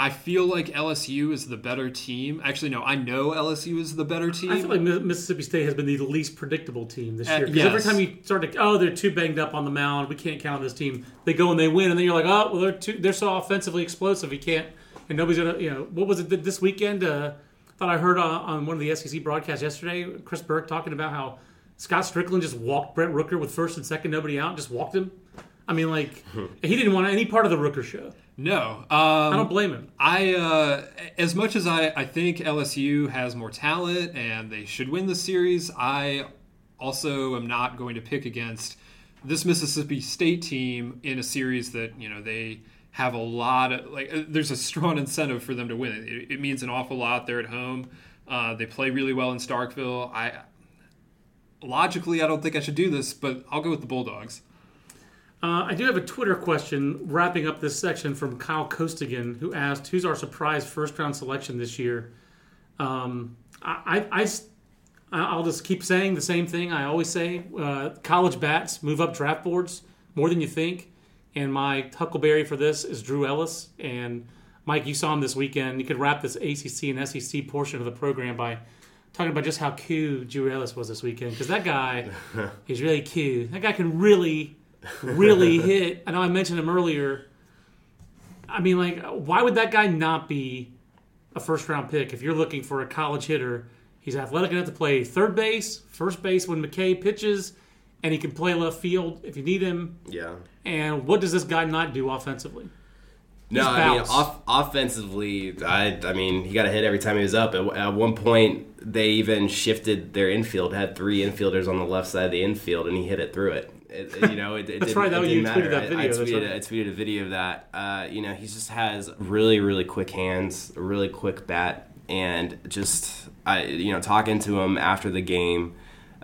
I feel like LSU is the better team. Actually, no, I know LSU is the better team. I feel like Mississippi State has been the least predictable team this Uh, year. Because every time you start to, oh, they're too banged up on the mound. We can't count on this team. They go and they win, and then you're like, oh, well, they're too, they're so offensively explosive. You can't, and nobody's gonna, you know, what was it this weekend? Uh, thought I heard uh, on one of the SEC broadcasts yesterday, Chris Burke talking about how Scott Strickland just walked Brent Rooker with first and second, nobody out, just walked him. I mean, like he didn't want any part of the Rooker show. No, um, I don't blame him. I uh, as much as I, I think LSU has more talent and they should win the series, I also am not going to pick against this Mississippi State team in a series that you know they have a lot of like. uh, There's a strong incentive for them to win. It, it means an awful lot. They're at home. Uh, they play really well in Starkville. I logically I don't think I should do this, but I'll go with the Bulldogs. Uh, I do have a Twitter question wrapping up this section from Kyle Costigan, who asked, "Who's our surprise first round selection this year?" Um, I, I, I, will just keep saying the same thing I always say: uh, college bats move up draft boards more than you think. And my Huckleberry for this is Drew Ellis. And Mike, you saw him this weekend. You could wrap this ACC and SEC portion of the program by talking about just how cool Drew Ellis was this weekend because that guy is really cool. That guy can really really hit. I know I mentioned him earlier. I mean, like, why would that guy not be a first round pick if you're looking for a college hitter? He's athletic enough to play third base, first base when McKay pitches, and he can play left field if you need him. Yeah. And what does this guy not do offensively? No, Just I mean off, offensively, I I mean he got a hit every time he was up. At, at one point, they even shifted their infield, had three infielders on the left side of the infield, and he hit it through it. It- it- you know, it, it That's didn't, right, that you didn't tweeted matter. that I- video, I, that's tweeted, right. I tweeted a video of that. Uh, you know, he just has really, really quick hands, a really quick bat, and just I, you know, talking to him after the game.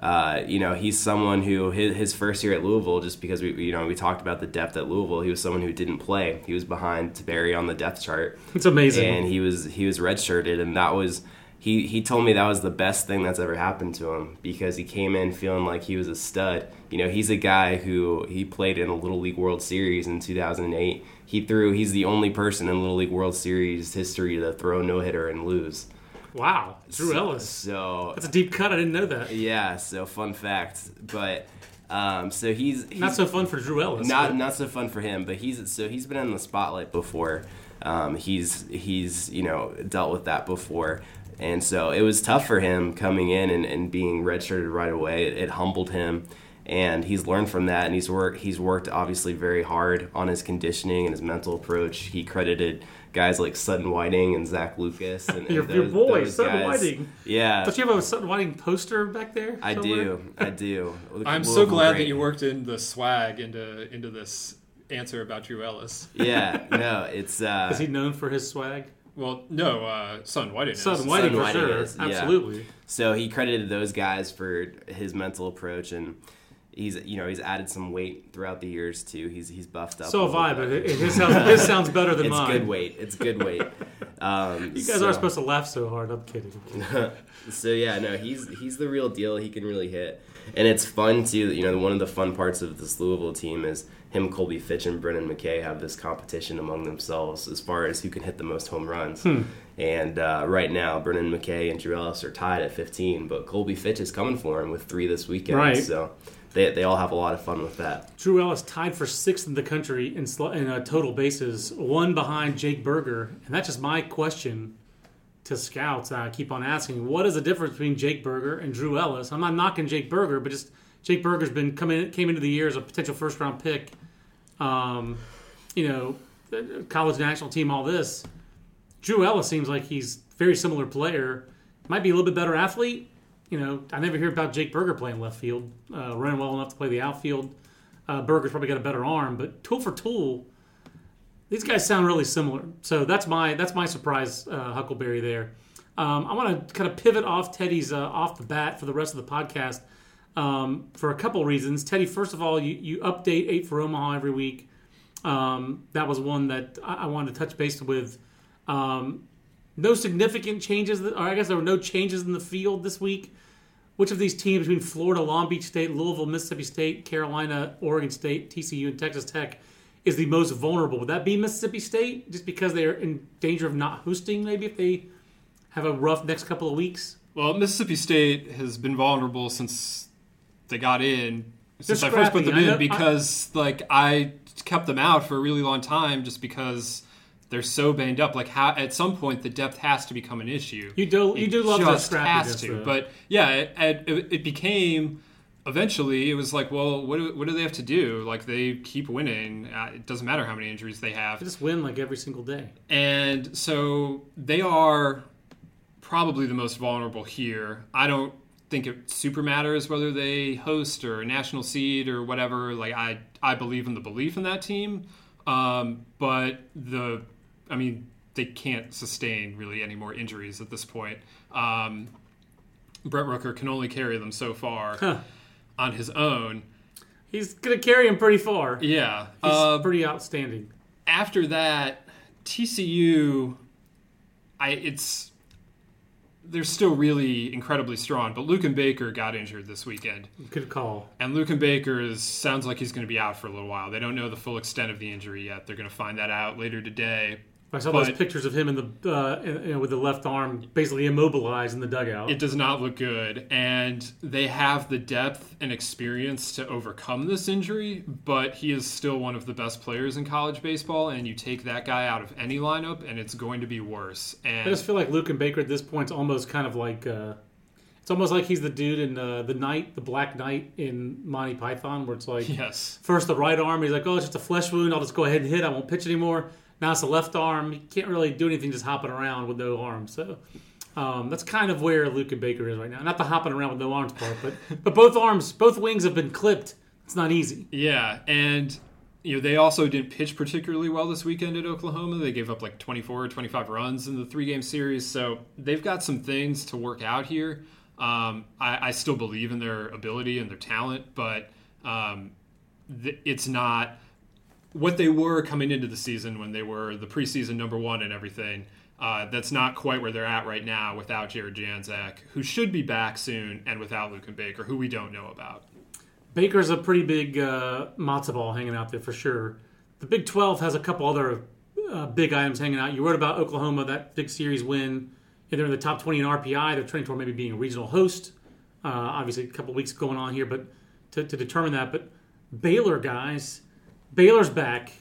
Uh, you know, he's someone who his, his first year at Louisville, just because we, you know, we talked about the depth at Louisville. He was someone who didn't play. He was behind Tiberi on the depth chart, It's amazing. and he was he was redshirted, and that was he he told me that was the best thing that's ever happened to him because he came in feeling like he was a stud. You know, he's a guy who he played in a Little League World Series in 2008. He threw. He's the only person in Little League World Series history to throw a no hitter and lose. wow, Drew Ellis. So That's a deep cut. I didn't know that. yeah, so fun fact. But um, so he's, he's Not so fun for Drew Ellis. not but- not so fun for him. But he's so he's been in the spotlight before. Um, he's he's you know dealt with that before. And so it was tough for him coming in and, and being redshirted right away. It, it humbled him and he's learned from that and he's worked he's worked obviously very hard on his conditioning and his mental approach he credited guys like Sutton Whiting and Zach Lucas and, and your, those, your boy, Sutton guys. Whiting. yeah Don't you have a Sutton Whiting poster back there? I somewhere? do I do I'm so glad great. that you worked in the swag into into this answer about Drew Ellis. yeah no it's uh Is he known for his swag? Well, no, uh, Son Whiting is. Sutton Whiting for Whiting sure. is, yeah. Absolutely. So he credited those guys for his mental approach, and he's you know he's added some weight throughout the years too. He's he's buffed up. So a have I, little but bit. it, his, sounds, his sounds better than it's mine. It's good weight. It's good weight. Um, You guys aren't supposed to laugh so hard. I'm kidding. So yeah, no, he's he's the real deal. He can really hit, and it's fun too. You know, one of the fun parts of this Louisville team is him, Colby Fitch, and Brendan McKay have this competition among themselves as far as who can hit the most home runs. Hmm. And uh, right now, Brendan McKay and Drew Ellis are tied at 15, but Colby Fitch is coming for him with three this weekend. Right. So they, they all have a lot of fun with that. Drew Ellis tied for sixth in the country in, sl- in uh, total bases, one behind Jake Burger. And that's just my question to scouts. I keep on asking, what is the difference between Jake Burger and Drew Ellis? I'm not knocking Jake Burger, but just Jake Burger's been coming came into the year as a potential first round pick. Um, you know, college national team, all this. Drew Ellis seems like he's very similar player. Might be a little bit better athlete. You know, I never hear about Jake Burger playing left field, uh, running well enough to play the outfield. Uh, Burger's probably got a better arm, but tool for tool, these guys sound really similar. So that's my that's my surprise, uh, Huckleberry. There, um, I want to kind of pivot off Teddy's uh, off the bat for the rest of the podcast um, for a couple reasons. Teddy, first of all, you, you update eight for Omaha every week. Um, that was one that I, I wanted to touch base with. Um, no significant changes, or I guess there were no changes in the field this week. Which of these teams between Florida, Long Beach State, Louisville, Mississippi State, Carolina, Oregon State, TCU, and Texas Tech is the most vulnerable? Would that be Mississippi State, just because they're in danger of not hosting? Maybe if they have a rough next couple of weeks. Well, Mississippi State has been vulnerable since they got in. Since I first put them I in, I- because like I kept them out for a really long time, just because they're so banged up. Like, how at some point the depth has to become an issue. You do you do love that just scrappiness, has to. though. But yeah, it, it, it became eventually it was like, well, what do, what do they have to do? Like they keep winning. Uh, it doesn't matter how many injuries they have. They just win like every single day. And so they are probably the most vulnerable here. I don't think it super matters whether they host or a national seed or whatever. Like I, I believe in the belief in that team, um, but the, I mean, they can't sustain really any more injuries at this point. Um, Brent Rooker can only carry them so far on his own. He's gonna carry him pretty far. Yeah. He's Uh, pretty outstanding. after that, TCU, I it's they're still really incredibly strong. But Luken Baker got injured this weekend, Good call. and Luken Baker is sounds like he's going to be out for a little while. They don't know the full extent of the injury yet. They're going to find that out later today. I saw those pictures of him in the uh, in- you know, with the left arm basically immobilized in the dugout. It does not look good, and they have the depth and experience to overcome this injury. But he is still one of the best players in college baseball, and you take that guy out of any lineup, and it's going to be worse. And I just feel like Luken Baker at this point is almost kind of like uh, it's almost like he's the dude in uh, the Knight, the Black Knight in Monty Python, where it's like yes, first the right arm, he's like, oh, it's just a flesh wound. I'll just go ahead and hit. I won't pitch anymore. Now it's the left arm. He can't really do anything just hopping around with no arms. So um, that's kind of where Luken Baker is right now. Not the hopping around with no arms part, but but both arms, both wings have been clipped. It's not easy. Yeah, and you know they also didn't pitch particularly well this weekend at Oklahoma. They gave up like 24 or 25 runs in the three game series, so they've got some things to work out here. Um, I, I still believe in their ability and their talent, but um, th- it's not what they were coming into the season when they were the preseason number one and everything. Uh, that's not quite where they're at right now without Jared Janczak, who should be back soon, and without Luken Baker, who we don't know about. Baker's a pretty big uh, matzo ball hanging out there for sure. The Big 12 has a couple other uh, big items hanging out. You wrote about Oklahoma, that big series win. They're in the top 20 in RPI. They're training toward maybe being a regional host. Uh, obviously, a couple weeks going on here, but to, to determine that. But Baylor, guys, Baylor's back.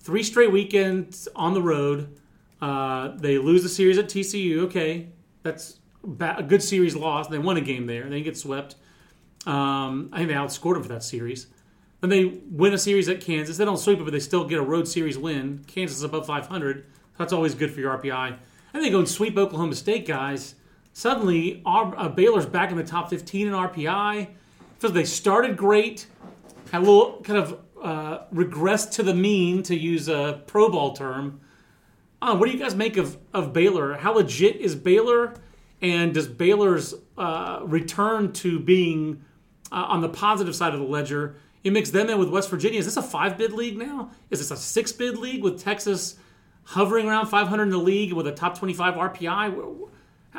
Three straight weekends on the road. Uh, they lose the series at TCU. Okay, That's a good series loss. They won a game there. They get swept. Um, I think they outscored them for that series. Then they win a series at Kansas. They don't sweep it, but they still get a road series win. Kansas is above 500. That's always good for your RPI. And they go and sweep Oklahoma State, guys. Suddenly, our, uh, Baylor's back in the top 15 in RPI. So they started great, had a little kind of uh, regressed to the mean, to use a pro ball term. Uh, what do you guys make of, of Baylor? How legit is Baylor? And does Baylor's uh, return to being uh, on the positive side of the ledger? You mix them in with West Virginia. Is this a five bid league now? Is this a six bid league with Texas hovering around 500 in the league with a top 25 RPI?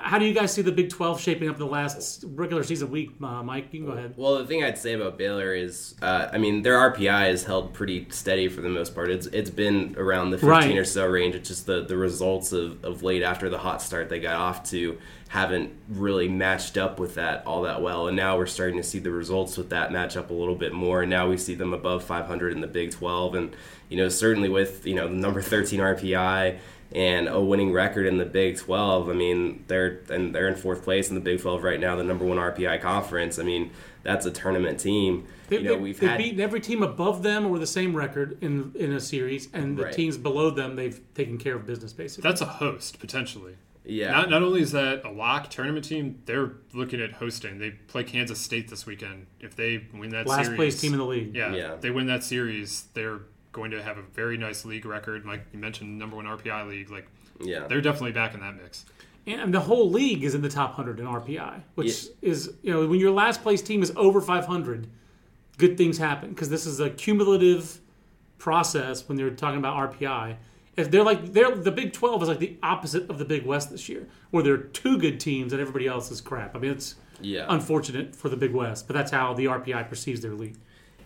How do you guys see the Big 12 shaping up the last regular season week, uh, Mike? You can go ahead. Well, the thing I'd say about Baylor is, uh, I mean, their RPI is held pretty steady for the most part. It's it's been around the 15 right. or so range. It's just the, the results of, of late after the hot start they got off to haven't really matched up with that all that well. And now we're starting to see the results with that match up a little bit more. And now we see them above 500 in the Big 12. And, you know, certainly with, you know, number 13 RPI and a winning record in the Big 12. I mean, they're and they're in fourth place in the Big 12 right now, the number one RPI conference. I mean, that's a tournament team. They, you know, we've they've had, beaten every team above them or the same record in in a series, and the right. teams below them they've taken care of business basically. That's a host potentially. Yeah. Not, not only is that a lock tournament team, they're looking at hosting. They play Kansas State this weekend. If they win that series, last series, place team in the league. Yeah, yeah. they win that series, they're going to have a very nice league record. Like you mentioned, number one RPI league. Like, yeah, they're definitely back in that mix. And the whole league is in the top hundred in RPI, which yeah. is you know when your last place team is over 500, good things happen because this is a cumulative process when they're talking about RPI. If they're like they're the Big 12 is like the opposite of the Big West this year, where there are two good teams and everybody else is crap. I mean, it's yeah. unfortunate for the Big West, but that's how the RPI perceives their league.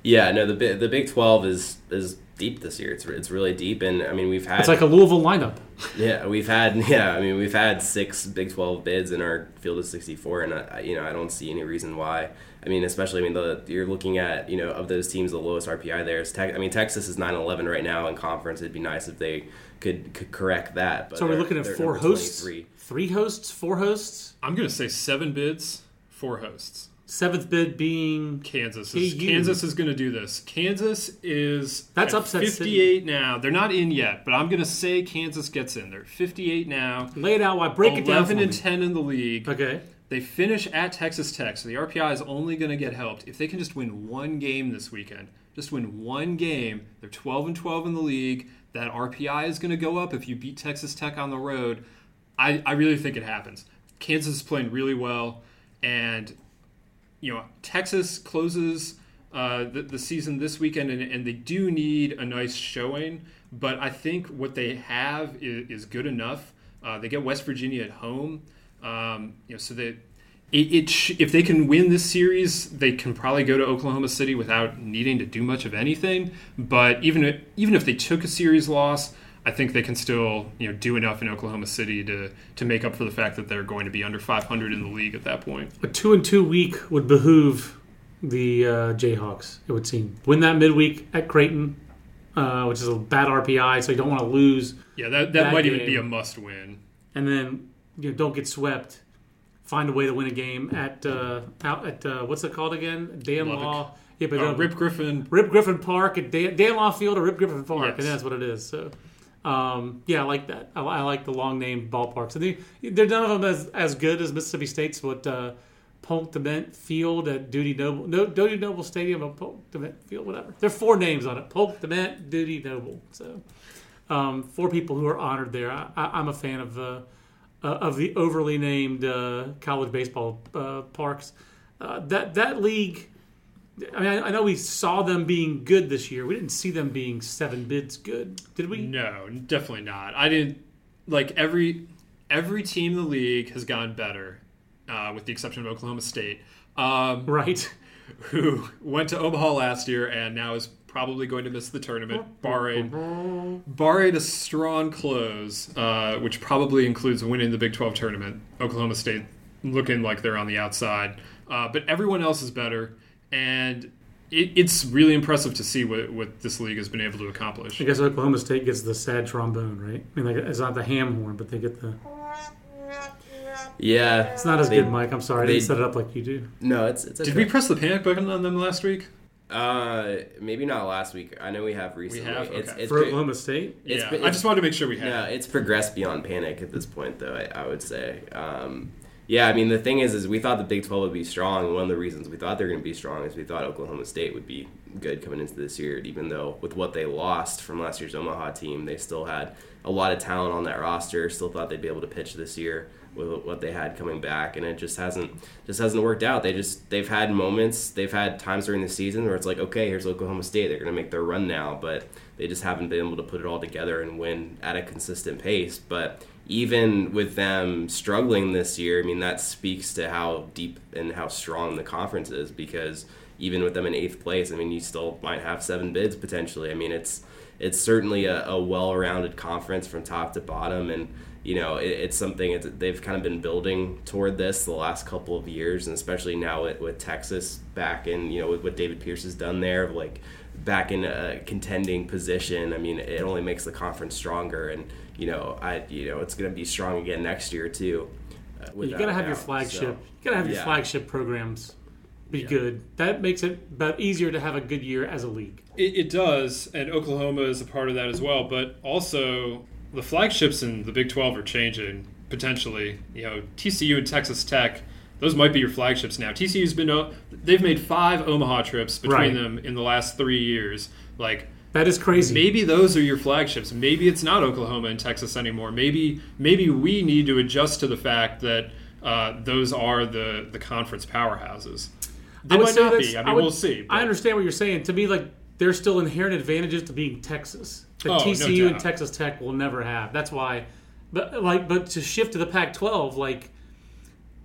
Yeah, no, the the Big Twelve is is deep this year. It's it's really deep, and I mean we've had it's like a Louisville lineup. Yeah, we've had yeah, I mean we've had six Big Twelve bids in our field of sixty four, and I, you know I don't see any reason why. I mean, especially I mean the you're looking at you know of those teams the lowest RPI there is Te- I mean Texas is 9-11 right now in conference. It'd be nice if they could could correct that. But so we're looking at four hosts, three hosts, four hosts. I'm gonna say seven bids, four hosts. Seventh bid being Kansas. Is, Kansas is going to do this. Kansas is that's upset 58 City. now. They're not in yet, but I'm going to say Kansas gets in. They're 58 now. Lay it out. Why break it down? 11 and 10 in the league. Okay. They finish at Texas Tech, so the RPI is only going to get helped if they can just win one game this weekend. Just win one game. They're 12 and 12 in the league. That RPI is going to go up if you beat Texas Tech on the road. I, I really think it happens. Kansas is playing really well, and you know, Texas closes uh, the, the, season this weekend, and, and, they do need a nice showing. But I think what they have is, is good enough. Uh, they get West Virginia at home, um, you know, so that it, it sh- if they can win this series, they can probably go to Oklahoma City without needing to do much of anything. But even if, even if they took a series loss, I think they can still you know do enough in Oklahoma City to to make up for the fact that they're going to be under 500 in the league at that point. A two and two week would behoove the uh, Jayhawks. It would seem win that midweek at Creighton, uh, which is a bad RPI, so you don't want to lose. Yeah, that that, that might game. even be a must win. And then you know, don't get swept. Find a way to win a game at uh, out at uh, what's it called again? Dan Lubbock. Law. Yeah, but uh, Rip Griffin. Rip Griffin Park at Dan, Dan Law Field or Rip Griffin Park, yes. and that's what it is. So um, yeah, I like that. I, I, like the long name ballparks. And they, they're none of them as, as good as Mississippi State's what uh, Polk Dement Field at Dudy Noble, no, Dudy Noble Stadium or Dement Field, whatever. There are four names on it: Polk Dement, Dudy Noble. So um, four people who are honored there. I, am a fan of the uh, of the overly named uh, college baseball uh, parks. Uh, that that league I mean, I know we saw them being good this year. We didn't see them being seven bids good, did we? No, definitely not. I didn't like every every team in the league has gotten better, uh, with the exception of Oklahoma State. Um, right. Who went to Omaha last year and now is probably going to miss the tournament, barring barring a strong close, uh, which probably includes winning the Big Twelve tournament. Oklahoma State looking like they're on the outside, uh, but everyone else is better and it, it's really impressive to see what, what this league has been able to accomplish. I guess Oklahoma State gets the sad trombone, right? I mean, like it's not the ham horn, but they get the. Yeah, It's not as they- good, Mike. I'm sorry. I didn't they- set it up like you do. No, it's it's. Did we press the panic button on them last week? Uh, maybe not last week. I know we have recently. We have? It's, Okay. it's For pre- Oklahoma State? It's yeah, been- I just wanted to make sure we had. No, it's progressed beyond panic at this point, though. I, I would say. Um, yeah, I mean the thing is, is we thought the Big Twelve would be strong. One of the reasons we thought they were going to be strong is we thought Oklahoma State would be good coming into this year. Even though with what they lost from last year's Omaha team, they still had a lot of talent on that roster. Still thought they'd be able to pitch this year with what they had coming back, and it just hasn't just hasn't worked out. They just they've had moments, they've had times during the season where it's like, okay, here's Oklahoma State, they're going to make their run now, but they just haven't been able to put it all together and win at a consistent pace. But even with them struggling this year, I mean that speaks to how deep and how strong the conference is because even with them in eighth place, I mean you still might have seven bids potentially. I mean it's it's certainly a, a well-rounded conference from top to bottom and you know it, it's something it's, they've kind of been building toward this the last couple of years and especially now with, with texas back in you know with what david pierce has done there like back in a contending position i mean it only makes the conference stronger and you know i you know it's going to be strong again next year too uh, You without got to a have your flagship. So, you got to have your yeah. flagship programs be good. That makes it but easier to have a good year as a league. It, it does, and Oklahoma is a part of that as well. But also, the flagships in the Big 12 are changing potentially. You know, TCU and Texas Tech, those might be your flagships now. TCU's been they've made five Omaha trips between Right. them in the last three years. Like That is crazy. maybe those are your flagships. Maybe it's not Oklahoma and Texas anymore. Maybe maybe we need to adjust to the fact that uh, those are the the conference powerhouses. They might not be. I mean, would- we'll see. I understand what you're saying. To me, like there's still inherent advantages to being Texas that Oh, no TCU and. Texas Tech will never have. That's why. But like, but to shift to the Pac-12, like,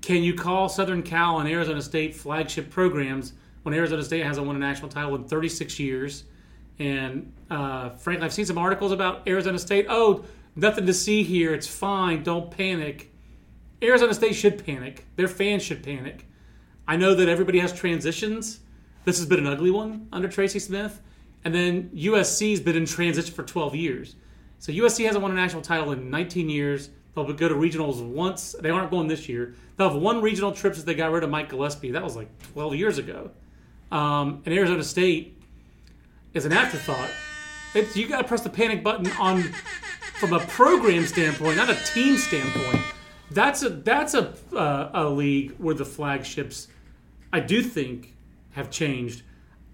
can you call Southern Cal and Arizona State flagship programs when Arizona State hasn't won a national title in 36 years? And uh, frankly, I've seen some articles about Arizona State. Oh, nothing to see here. It's fine. Don't panic. Arizona State should panic. Their fans should panic. I know that everybody has transitions. This has been an ugly one under Tracy Smith. And then USC's been in transition for 12 years. So USC hasn't won a national title in 19 years. They'll go to regionals once. They aren't going this year. They'll have one regional trip since they got rid of Mike Gillespie. That was like 12 years ago. Um, and Arizona State is an afterthought. It's, you got to press the panic button on from a program standpoint, not a team standpoint. That's a that's a uh, a league where the flagships, I do think, have changed.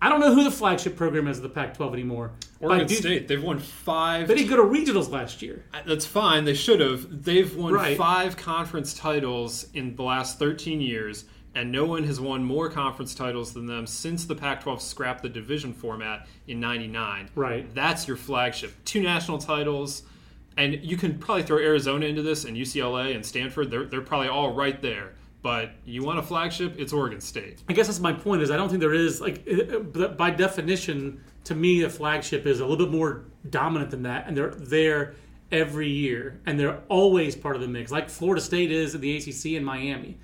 I don't know who the flagship program is of the Pac-12 anymore. Oregon do- State, they've won five. They didn't go to regionals last year. That's fine. They should have. They've won Right. five conference titles in the last 13 years, and no one has won more conference titles than them since the Pac 12 scrapped the division format in 99. Right. That's your flagship. Two national titles, and you can probably throw Arizona into this, and UCLA and Stanford. They're, they're probably all right there. But you want a flagship? It's Oregon State. I guess that's my point. Is I don't think there is like uh, by definition to me a flagship is a little bit more dominant than that, and they're there every year, and they're always part of the mix, like Florida State is in the ACC and Miami.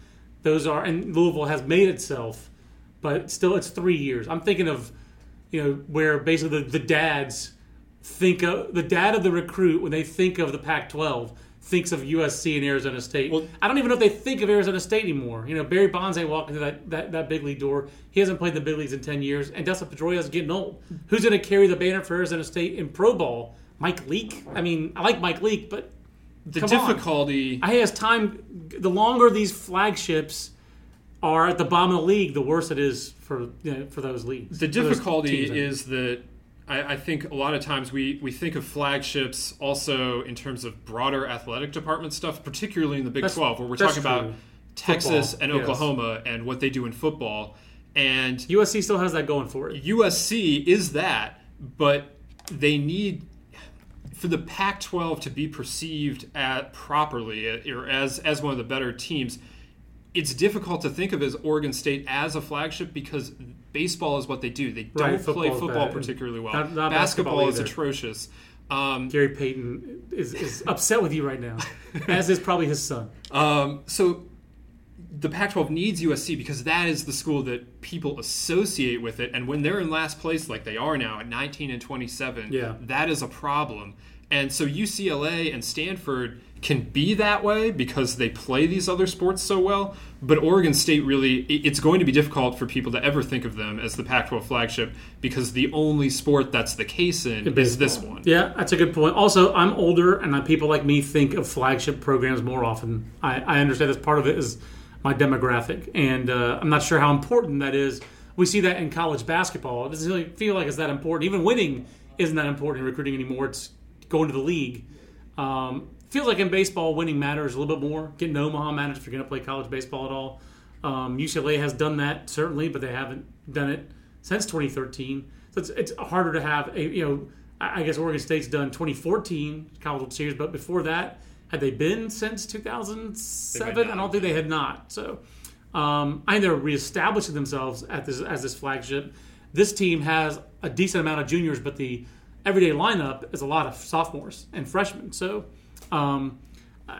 Those are and Louisville has made itself, but still it's three years. I'm thinking of you know where basically the, the dads think of the dad of the recruit when they think of the Pac-12 thinks of USC and Arizona State. Well- I don't even know if they think of Arizona State anymore. You know, Barry Bonds ain't walking through that, that, that big league door. He hasn't played in the big leagues in 10 years, and Dustin Pedroia's getting old. Who's going to carry the banner for Arizona State in pro ball? Mike Leake? I mean, I like Mike Leake, but The Come on. difficulty. I has time. The longer these flagships are at the bottom of the league, the worse it is for you know, for those leagues. The difficulty teams, I mean. is that I, I think a lot of times we, we think of flagships also in terms of broader athletic department stuff, particularly in the Big That's- 12, where we're talking about. Texas Football, and yes. Oklahoma and what they do in football. And USC still has that going for it. USC is that, but they need for the Pac-12 to be perceived at properly uh, or as as one of the better teams. It's difficult to think of as Oregon State as a flagship because baseball is what they do. They don't Right, play football bad. particularly well. Not- not basketball, basketball is atrocious. Um, Gary Payton is, is upset with you right now, as is probably his son. Um, so the Pac-12 needs USC because that is the school that people associate with it, and when they're in last place, like they are now at 19 and 27, Yeah. that is a problem. And so UCLA and Stanford can be that way because they play these other sports so well. But Oregon State really, it's going to be difficult for people to ever think of them as the Pac 12 flagship because the only sport that's the case in is this one. Yeah, that's a good point. Also, I'm older, and people like me think of flagship programs more often. I, I understand that's part of it is my demographic, and uh, I'm not sure how important that is. We see that in college basketball. It doesn't really feel like it's that important. Even winning isn't that important in recruiting anymore. It's going to the league. Um, feels like in baseball, winning matters a little bit more. Getting to Omaha matters if you're going to play college baseball at all. Um, UCLA has done that certainly, but they haven't done it since 2013. So it's, it's harder to have a you know. I guess Oregon State's done 2014 College World Series, but before that, had they been since 2007? I don't think they had not. So um, I think they're reestablishing themselves at this as this flagship. This team has a decent amount of juniors, but the everyday lineup is a lot of sophomores and freshmen. So um,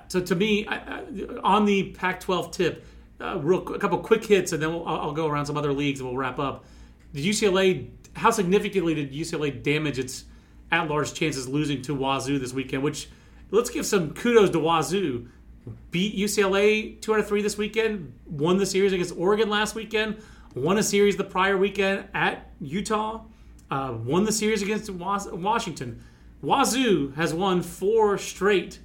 so to me, I, I, on the Pac-12 tip, uh, real a couple quick hits, and then we'll, I'll go around some other leagues and we'll wrap up. Did UCLA? How significantly did UCLA damage its at-large chances losing to Wazoo this weekend? Which let's give some kudos to Wazoo. Beat UCLA two out of three this weekend. Won the series against Oregon last weekend. Won a series the prior weekend at Utah. Uh, won the series against Washington. Wazoo has won four straight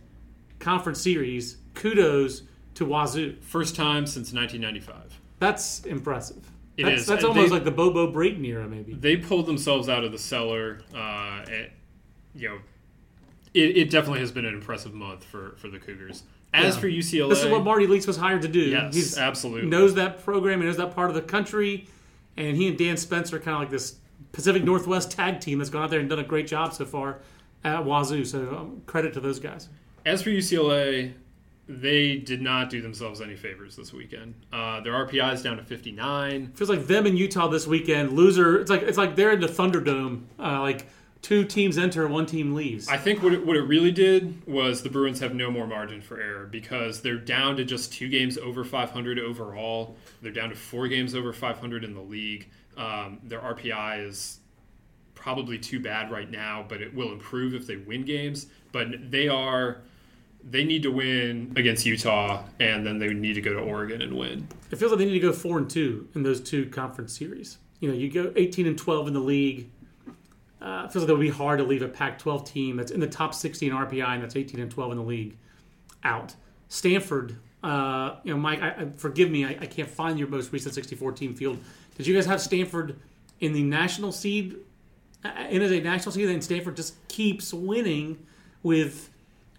conference series. Kudos to Wazoo. First time since 1995. That's impressive. It that's, is. that's almost they, like the Bobo Brayton era, maybe. They pulled themselves out of the cellar. Uh, at, you know, it, it, definitely has been an impressive month for, for the Cougars. As yeah. for UCLA, this is what Marty Lees was hired to do. Yes, He's, absolutely knows that program. He knows that part of the country, and he and Dan Spencer are kind of like this Pacific Northwest tag team that's gone out there and done a great job so far at Wazoo. So um, credit to those guys. As for UCLA, they did not do themselves any favors this weekend. Uh, their RPI is down to 59. Feels like them in Utah this weekend. Loser. It's like it's like they're in the Thunderdome. Uh, like two teams enter, one team leaves. I think what it, what it really did was the Bruins have no more margin for error because they're down to just two games over 500 overall. They're down to four games over 500 in the league. Um, their RPI is probably too bad right now, but it will improve if they win games. But they are they need to win against Utah, and then they need to go to Oregon and win. It feels like they need to go four and two in those two conference series. You know, you go eighteen and twelve in the league. Uh, it feels like it would be hard to leave a Pac-12 team that's in the top 16 RPI and that's 18 and 12 in the league out. Stanford, uh, you know, Mike, I, I, forgive me, I, I, can't find your most recent 64 team field. Did you guys have Stanford in the national seed in as a national and Stanford just keeps winning with.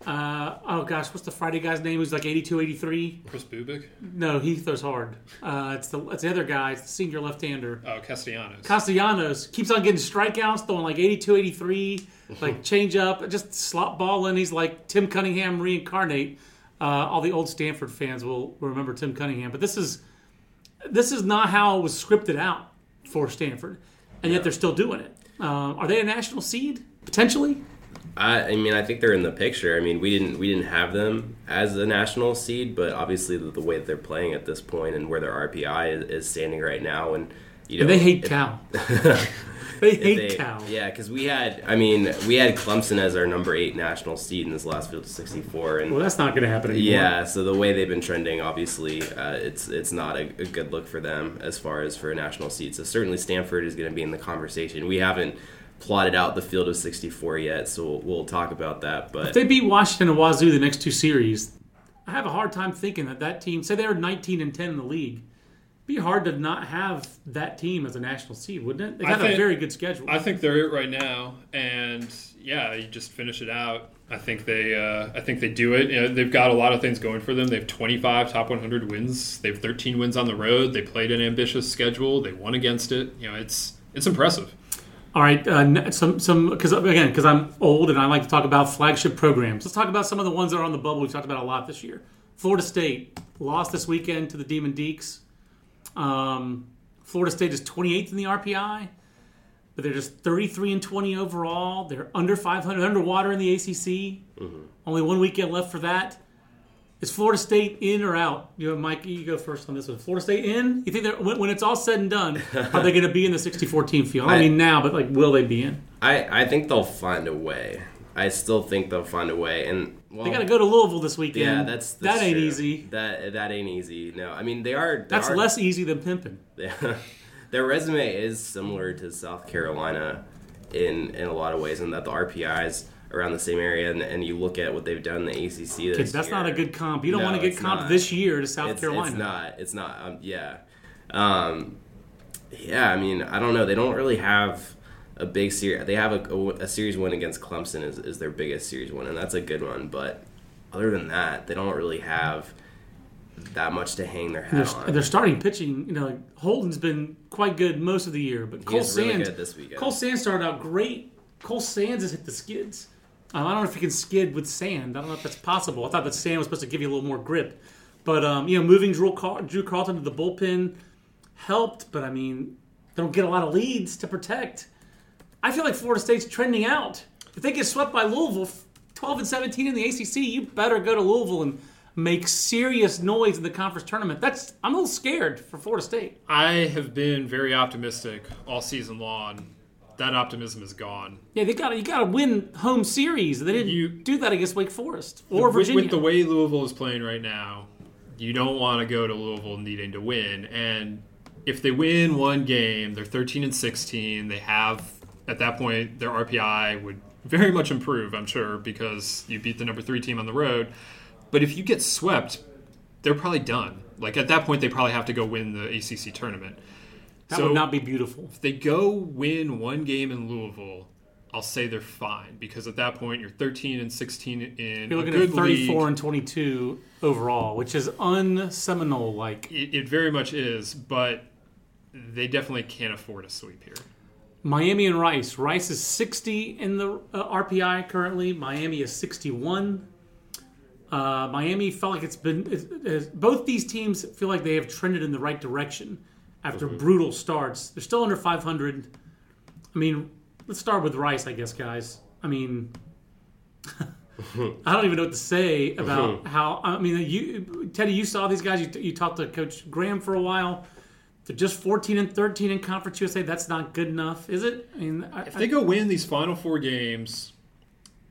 Uh, oh gosh, what's the Friday guy's name? Who's like 82, 83? Kris Bubic? No, he throws hard. Uh, it's the it's the other guy, it's the senior left-hander. Oh, Castellanos. Castellanos keeps on getting strikeouts, throwing like 82, 83, like change up, just slot balling. He's like Tim Cunningham reincarnate. Uh, all the old Stanford fans will remember Tim Cunningham, but this is this is not how it was scripted out for Stanford, and yet they're still doing it. Uh, are they a national seed potentially? I, I, mean, I think they're in the picture. I mean, we didn't we didn't have them as a national seed, but obviously the, the way that they're playing at this point and where their RPI is, is standing right now, and you know, and they hate Cal. they hate they, Cal. Yeah, because we had, I mean, we had Clemson as our number eight national seed in this last field of 64, and well, that's not going to happen anymore. Yeah, so the way they've been trending, obviously, uh, it's it's not a, a, good look for them as far as for a national seed. So certainly Stanford is going to be in the conversation. We haven't plotted out the field of 64 yet, so we'll, we'll talk about that. But if they beat Washington and Wazoo the next two series, I have a hard time thinking that that team, say they were 19 and 10 in the league be hard to not have that team as a national seed, wouldn't it? They've think, a very good schedule. I think they're it right now, and yeah, you just finish it out. I think they, uh, I think they do it. You know, they've got a lot of things going for them. They have 25 top 100 wins. They have 13 wins on the road. They played an ambitious schedule. They won against it. You know, it's it's impressive. All right, uh, some some because again because I'm old and I like to talk about flagship programs. Let's talk about some of the ones that are on the bubble. We've talked about a lot this year. Florida State lost this weekend to the Demon Deacs. Um, Florida State is 28th in the RPI, but they're just 33 and 20 overall. They're under 500, underwater in the ACC. Mm-hmm. Only one weekend left for that. Is Florida State in or out? You know, Mike, you go first on this one. Florida State in? You think when, when it's all said and done, are they going to be in the 64 team field? I, I mean now, but like, will they be in? I, I think they'll find a way I still think they'll find a way. And well, They got to go to Louisville this weekend. Yeah, that's, that ain't true. easy. That that ain't easy. No, I mean they are. they That's are- less easy than pimping. their resume is similar to South Carolina in in a lot of ways, and that the RPI is around the same area. And, and you look at what they've done in the ACC Kids, that's year. not a good comp. You don't No, want to get comp this year to South it's, Carolina. It's not. It's not. Um, yeah. Um, yeah. I mean, I don't know. They don't really have a big series. They have a, a, a series win against Clemson is, is their biggest series win, and that's a good one. But other than that, they don't really have that much to hang their hat They're, on. they're starting pitching. You know, Holton's been quite good most of the year, but Cole really Sands good this weekend. Cole Sands started out great. Cole Sands has hit the skids. Um, I don't know if you can skid with sand. I don't know if that's possible. I thought that sand was supposed to give you a little more grip, but um, you know, moving Drew, Car- Drew Carlton to the bullpen helped. But I mean, they don't get a lot of leads to protect. I feel like Florida State's trending out. If they get swept by Louisville, 12 and 17 in the ACC, you better go to Louisville and make serious noise in the conference tournament. That's I'm a little scared for Florida State. I have been very optimistic all season long. That optimism is gone. Yeah, they got you got to win home series. They didn't You- do that against Wake Forest or with, Virginia. with the way Louisville is playing right now, you don't want to go to Louisville needing to win. And if they win one game, they're 13 and 16. They have at that point their RPI would very much improve, I'm sure, because you beat the number three team on the road. But if you get swept, they're probably done. Like at that point, they probably have to go win the ACC tournament. that so- would not be beautiful. If they go win one game in Louisville, I'll say they're fine because at that point you're 13 and 16 in You're a looking good at 34 league. and 22 overall, which is unseminole like. It, it very much is, but they definitely can't afford a sweep here. Miami and Rice. Rice is 60 in the uh, RPI currently. Miami is 61. Uh, Miami felt like it's been. It's, it's, both these teams feel like they have trended in the right direction after brutal starts. They're still under 500. I mean, let's start with Rice, I guess, guys. I mean, I don't even know what to say about how. I mean, you, Teddy, you saw these guys. You, you talked to Coach Graham for a while. They're just 14 and 13 in Conference USA. That's not good enough, is it? I mean, I, If they go win these final four games,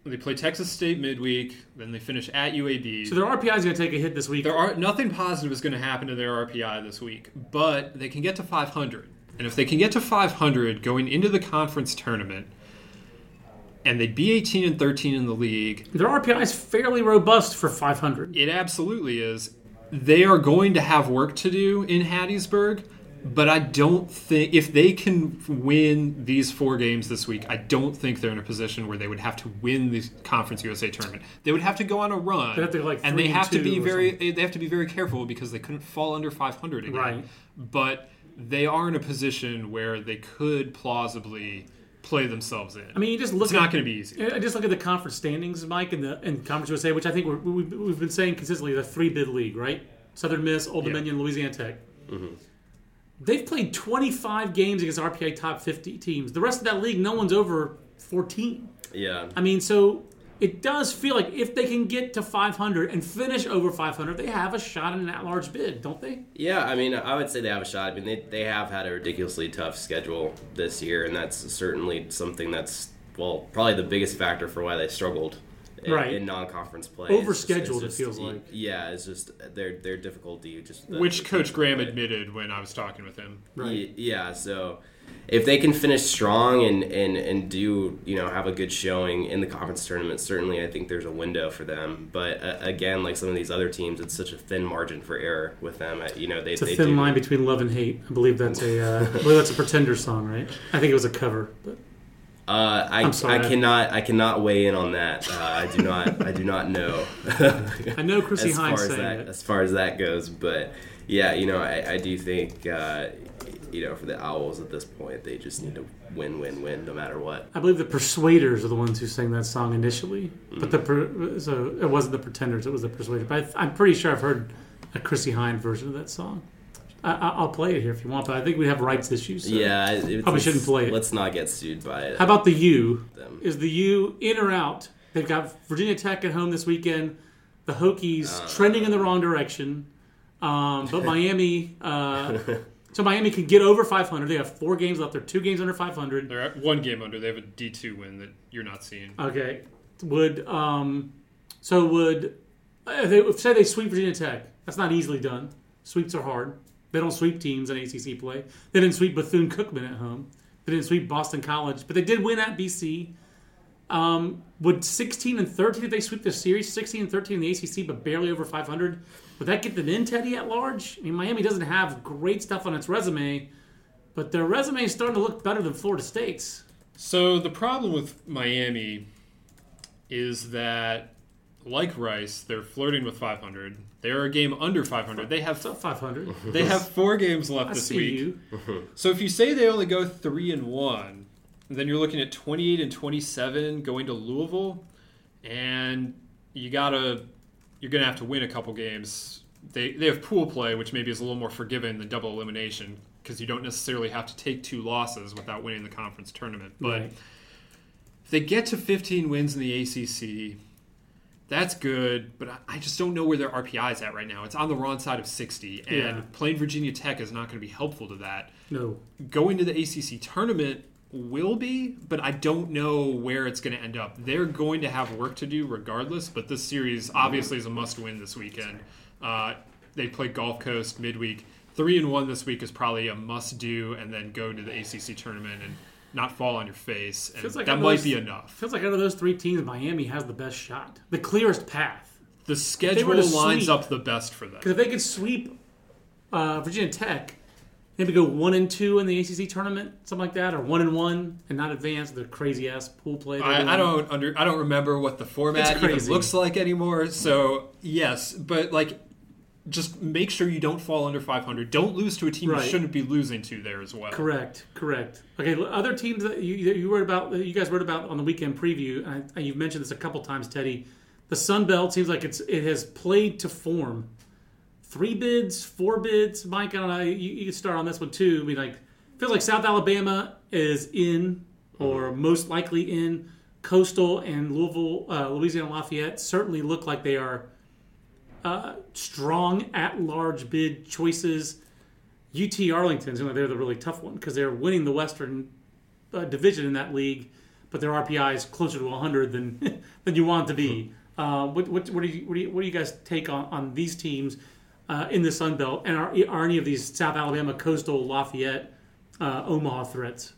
they play Texas State midweek, then they finish at UAB. so their RPI is going to take a hit this week. there are nothing positive is going to happen to their RPI this week, but they can get to 500. And if they can get to 500 going into the conference tournament, and they'd be 18 and 13 in the league, Their RPI is fairly robust for 500. It absolutely is. They are going to have work to do in Hattiesburg, but I don't think if they can win these four games this week, I don't think they're in a position where they would have to win the Conference USA tournament. They would have to go on a run, They'd have to like, and three they and have to be or very they have to be very careful because they couldn't fall under 500 again. Right. But they are in a position where they could plausibly play themselves in. I mean, you just look it's at, not going to be easy. I just look at the conference standings, Mike, in the in Conference USA, which I think we're, we've, we've been saying consistently the three bid league, right? Southern Miss, Old Yeah. Dominion, Louisiana Tech. Mm-hmm. They've played 25 games against RPI top 50 teams. The rest of that league, no one's over 14. Yeah. I mean, so it does feel like if they can get to 500 and finish over 500, they have a shot in an at-large bid, don't they? Yeah, I mean, I would say they have a shot. I mean, they, they have had a ridiculously tough schedule this year, and that's certainly something that's, well, probably the biggest factor for why they struggled Right. in non-conference play. It's just- it's Overscheduled, it feels like. Yeah, it's just their their difficulty. Just the- Which the Coach Graham play. admitted when I was talking with him. Right. Yeah, so if they can finish strong and, and, and do you know have a good showing in the conference tournament, certainly I think there's a window for them. But uh, again, like some of these other teams, it's such a thin margin for error with them. Uh, You know, they It's a they thin do, line between love and hate. I believe that's a uh, I believe that's a Pretender song, right? I think it was a cover. But Uh, I. I cannot I cannot weigh in on that. Uh, I do not I do not know. I know Chrissy as Hynde far as that it. as far as that goes, but yeah, you know I, I do think uh, you know for the Owls at this point they just need to win win win no matter what. I believe the Persuaders are the ones who sang that song initially, but the per, so it wasn't the Pretenders; it was the Persuaders. But I, I'm pretty sure I've heard a Chrissie Hynde version of that song. I, I- I'll play it here if you want, but I think we have rights issues. so- Yeah, it, Probably shouldn't play it. Let's not get sued by it. How about the U? Them. Is the U in or out? They've got Virginia Tech at home this weekend. The Hokies Uh. trending in the wrong direction, um, but Miami. Uh, so Miami can get over 500. They have four games left. They're two games under 500. They're at one game under. They have a D2 win that you're not seeing. Okay. would um, so would uh, they, say they sweep Virginia Tech. That's not easily done. Sweeps are hard. They don't sweep teams in ACC play. They didn't sweep Bethune Cookman at home. They didn't sweep Boston College, but they did win at BC. Um, would 16 and 13 if they sweep the series, 16 and 13 in the ACC, but barely over 500, would that get them in Teddy at large? I mean, Miami doesn't have great stuff on its resume, but their resume is starting to look better than Florida State's. So the problem with Miami is that, like Rice, they're flirting with 500. They're a game under 500. They have 500. they have four games left I this see week. you. So if you say they only go three and one, then you're looking at 28 and 27 going to Louisville, and you gotta you're gonna have to win a couple games. They they have pool play, which maybe is a little more forgiving than double elimination because you don't necessarily have to take two losses without winning the conference tournament. But Right. if they get to 15 wins in the ACC, that's good, but I- just don't know where their RPI is at right now. It's on the wrong side of 60, and Yeah. playing Virginia Tech is not going to be helpful to that. No. Going to the ACC tournament will be, but I don't know where it's going to end up. They're going to have work to do regardless, but this series obviously is a must win this weekend. Uh, they play Gulf Coast midweek. Three and one this week is probably a must do, and then go to the ACC tournament and not fall on your face. And like that might those- be enough. Feels like out of those three teams, Miami has the best shot, the clearest path. The schedule lines sweep- up the best for them. Because if they could sweep uh, Virginia Tech, maybe go one and two in the ACC tournament, something like that, or one and one and not advance the crazy ass pool play. I, I don't under I don't remember what the format even looks like anymore. So yes, but like, just make sure you don't fall under 500. Don't lose to a team Right. you shouldn't be losing to there as well. Correct, correct. Okay, other teams that you, you wrote about, that you guys wrote about on the weekend preview, and, I, and you've mentioned this a couple times, Teddy. The Sun Belt seems like it's it has played to form. Three bids, four bids. Mike, I don't know. You, you can start on this one too. I mean, like, feels like South Alabama is in, or most likely in. Coastal and Louisville, uh, Louisiana Lafayette certainly look like they are uh, strong at large bid choices. UT Arlington's you know, they're the really tough one because they're winning the Western uh, division in that league, but their RPI is closer to 100 than than you want it to be. Uh, what, what, what, do you, what, do you, what do you guys take on, on these teams uh, in the Sun Belt? And are, are any of these South Alabama, Coastal, Lafayette, uh, Omaha threats?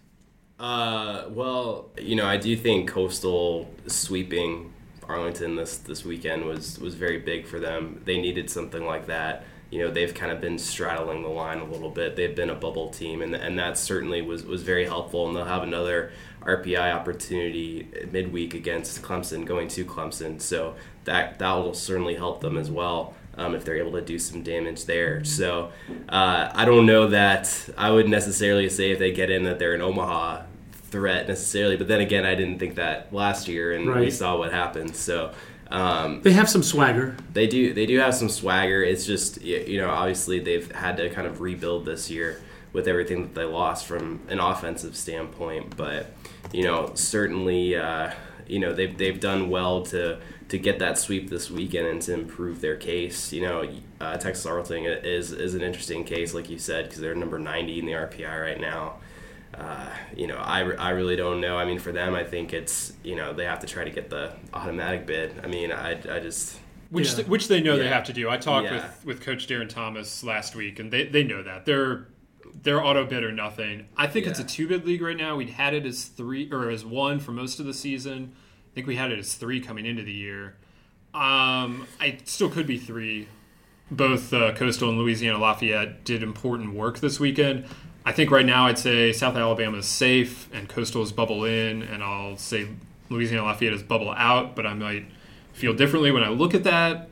Uh, well, you know, I do think Coastal sweeping Arlington this this weekend was was very big for them. They needed something like that. You know, they've kind of been straddling the line a little bit. They've been a bubble team, and and that certainly was was very helpful. And they'll have another RPI opportunity midweek against Clemson, going to Clemson. So that that will certainly help them as well. Um, if they're able to do some damage there. So uh, I don't know that I would necessarily say if they get in that they're in Omaha threat necessarily. But then again, I didn't think that last year, and we saw what happened. So um, They have some swagger. they do they do have some swagger. It's just you know obviously they've had to kind of rebuild this year with everything that they lost from an offensive standpoint. But you know certainly uh, you know they've they've done well to to get that sweep this weekend and to improve their case. You know uh, Texas Arlington is is an interesting case like you said because they're number ninety in the RPI right now. Uh, you know, I, I really don't know. I mean, for them, I think it's you know they have to try to get the automatic bid. I mean, I, I just Which Yeah. th- which they know they have to do. I talked Yeah. with, with Coach Darin Thomas last week, and they, they know that they're they're auto bid or nothing. I think it's a two bid league right now. We'd had it as three or as one for most of the season. I think we had it as three coming into the year. Um, I still could be three. Both uh, Coastal and Louisiana Lafayette did important work this weekend. I think right now I'd say South Alabama is safe and Coastal is bubble in, and I'll say Louisiana Lafayette is bubble out. But I might feel differently when I look at that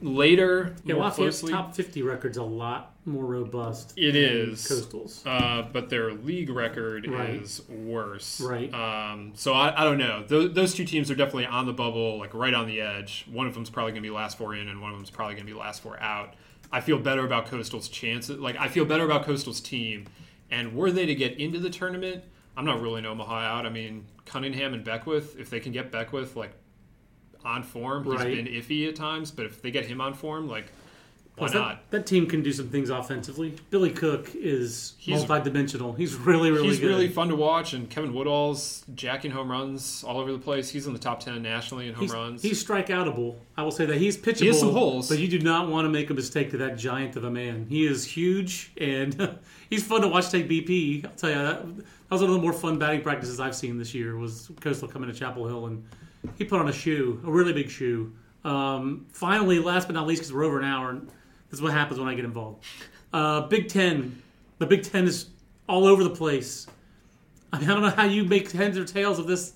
later Yeah, more Lafayette's closely. top 50 record's a lot more robust. It than is. Coastals. Uh, but their league record Right. is worse. Right. Um, so I, I don't know. Those, those two teams are definitely on the bubble, like right on the edge. One of them's probably going to be last four in, and one of them's probably going to be last four out. I feel better about Coastal's chances. Like I feel better about Coastal's team, and were they to get into the tournament, I'm not ruling Omaha out. I mean, Cunningham and Beckwith, if they can get Beckwith like on form, he's Right. been iffy at times, but if they get him on form, like Why not? That, that team can do some things offensively. Billy Cook is He's- multidimensional. He's really, really He's good. really fun to watch, and Kevin Woodall's jacking home runs all over the place. He's in the top ten nationally in home He's, runs. he's strikeoutable. I will say that he's pitchable. He has some holes. but you do not want to make a mistake to that giant of a man. He is huge, and he's fun to watch take BP. I'll tell you that, that was one of the more fun batting practices I've seen this year. Was Coastal coming to Chapel Hill and he put on a shoe, a really big shoe. Um, finally, last but not least, because we're over an hour, and this is what happens when I get involved. Uh, Big Ten, the Big Ten is all over the place. I, mean, I don't know how you make heads or tails of this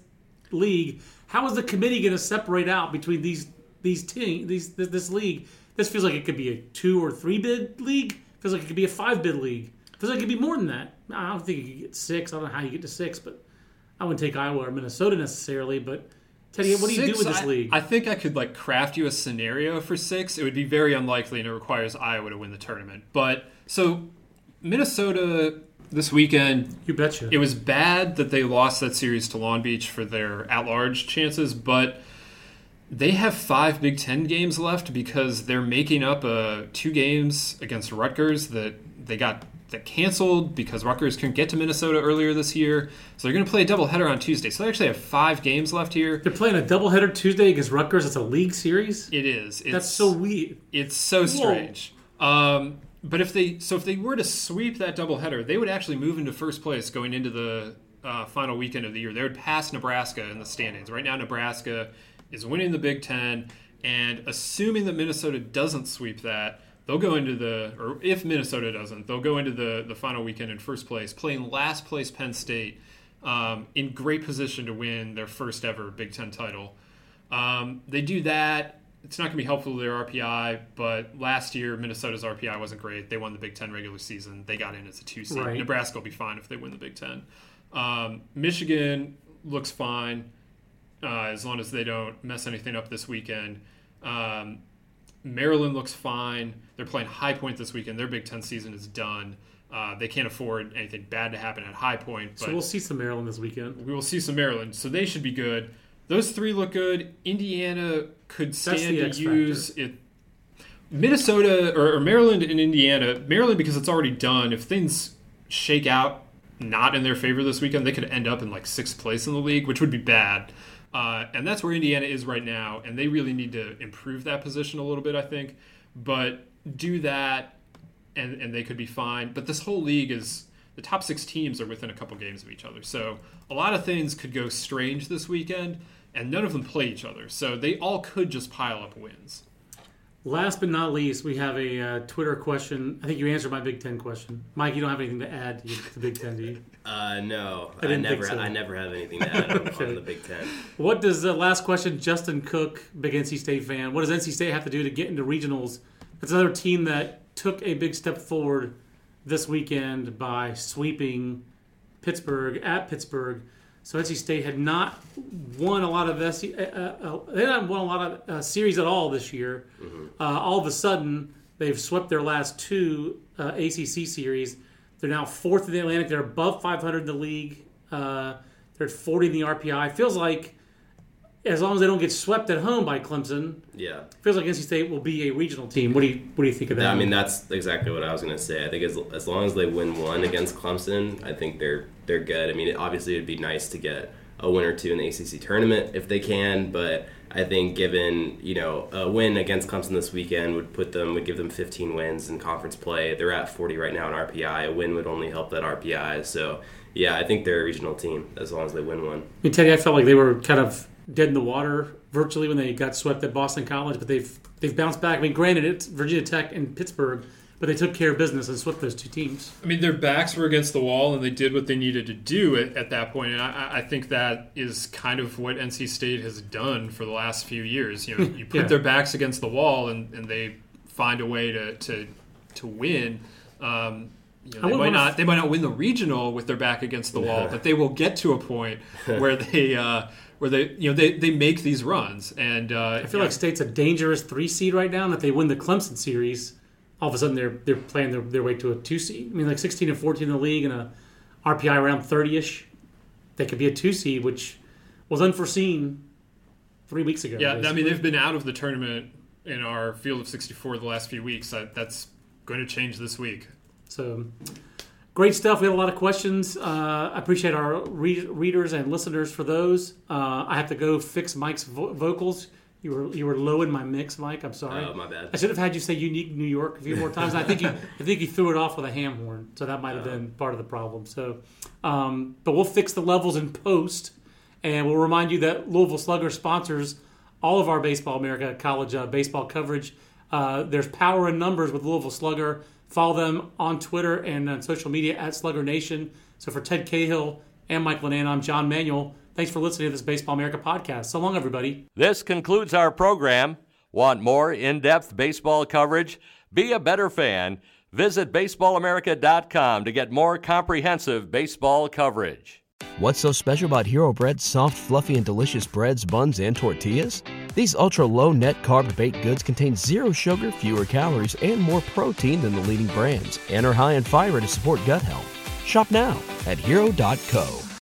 league. How is the committee going to separate out between these these team these this, this league? This feels like it could be a two or three bid league. Feels like it could be a five bid league. Feels like it could be more than that. I don't think you could get six. I don't know how you get to six, but I wouldn't take Iowa or Minnesota necessarily. But Teddy, what do you do with this I- league? I think I could like craft you a scenario for six. It would be very unlikely, and it requires Iowa to win the tournament. But so Minnesota this weekend, you betcha. it was bad that they lost that series to Long Beach for their at-large chances, but they have five Big Ten games left because they're making up uh, two games against Rutgers that they got that canceled because Rutgers couldn't get to Minnesota earlier this year. So they're going to play a doubleheader on Tuesday. So they actually have five games left here. They're playing a doubleheader Tuesday against Rutgers. It's a league series. It is. It's, That's so weird. It's so strange. Um, but if they so if they were to sweep that doubleheader, they would actually move into first place going into the uh, final weekend of the year. They would pass Nebraska in the standings. Right now, Nebraska is winning the Big Ten, and assuming that Minnesota doesn't sweep that, they'll go into the or if Minnesota doesn't, they'll go into the the final weekend in first place, playing last place Penn State, um, in great position to win their first ever Big Ten title. Um, they do that. It's not going to be helpful to their RPI, but last year Minnesota's RPI wasn't great. They won the Big Ten regular season. They got in as a two seed. Right. Nebraska will be fine if they win the Big Ten. Um, Michigan looks fine uh, as long as they don't mess anything up this weekend. Um, Maryland looks fine. They're playing High Point this weekend. Their Big Ten season is done. Uh, they can't afford anything bad to happen at High Point. But So we'll see some Maryland this weekend. we will see some Maryland, so they should be good. Those three look good. Indiana could stand to use it. Minnesota or, or Maryland and Indiana, Maryland because it's already done. If things shake out not in their favor this weekend, they could end up in like sixth place in the league, which would be bad. Uh, and that's where Indiana is right now, and they really need to improve that position a little bit, I think. But do that, and and they could be fine. But this whole league is the top six teams are within a couple games of each other, so a lot of things could go strange this weekend, and none of them play each other, so they all could just pile up wins. Last but not least, we have a uh, Twitter question. I think you answered my Big Ten question, Mike. You don't have anything to add to the Big Ten, do you? Uh, no, I I, never, think so. I never have anything to add on, Okay. on the Big Ten. What does the last question, Justin Cook, big NC State fan, what does NC State have to do to get into regionals? That's another team that took a big step forward this weekend by sweeping Pittsburgh at Pittsburgh. So NC State had not won a lot of SC, uh, uh, they hadn't won a lot of uh, series at all this year. Uh, all of a sudden, they've swept their last two uh, ACC series. They're now fourth in the Atlantic. They're above 500 in the league. Uh, they're at 40 in the RPI. Feels like as long as they don't get swept at home by Clemson, Yeah. feels like NC State will be a regional team. What do you what do you think of that? I mean, that's exactly what I was going to say. I think as, as long as they win one against Clemson, I think they're they're good. I mean, obviously, it'd be nice to get a win or two in the ACC tournament if they can, but I think given you know a win against Clemson this weekend would put them would give them 15 wins in conference play. They're at 40 right now in RPI. A win would only help that RPI. So yeah, I think they're a regional team as long as they win one. I mean, Teddy, I felt like they were kind of dead in the water virtually when they got swept at Boston College, but they've they've bounced back. I mean, granted, it's Virginia Tech and Pittsburgh, but they took care of business and swept those two teams. I mean, their backs were against the wall, and they did what they needed to do at, at that point. And I, I think that is kind of what NC State has done for the last few years. You know, you put Yeah. their backs against the wall, and, and they find a way to to, to win. Um, you know, they might not f- they might not win the regional with their back against the wall, but they will get to a point where they uh, where they you know they, they make these runs. And uh, I feel like State's a dangerous three seed right now, and if they win the Clemson series, all of a sudden they're they're playing their, their way to a two seed. I mean, like 16 and 14 in the league and a RPI around 30 ish. They could be a two seed, which was unforeseen three weeks ago. Yeah, I mean they've been out of the tournament in our field of 64 the last few weeks. That, that's going to change this week. So great stuff. We had a lot of questions. Uh, I appreciate our read- readers and listeners for those. Uh, I have to go fix Mike's vo- vocals. You were you were low in my mix, Mike. I'm sorry. Oh, my bad. I should have had you say "unique New York" a few more times. I think you I think you threw it off with a ham horn, so that might have been part of the problem. So, um, but we'll fix the levels in post, and we'll remind you that Louisville Slugger sponsors all of our Baseball America college uh, baseball coverage. Uh, there's power in numbers with Louisville Slugger. Follow them on Twitter and on social media at Slugger Nation. So for Ted Cahill and Mike Lananna, I'm John Manuel. Thanks for listening to this Baseball America podcast. So long, everybody. This concludes our program. Want more in depth baseball coverage? Be a better fan. Visit baseballamerica.com to get more comprehensive baseball coverage. What's so special about Hero Bread's soft, fluffy, and delicious breads, buns, and tortillas? These ultra low net carb baked goods contain zero sugar, fewer calories, and more protein than the leading brands, and are high in fiber to support gut health. Shop now at hero.co.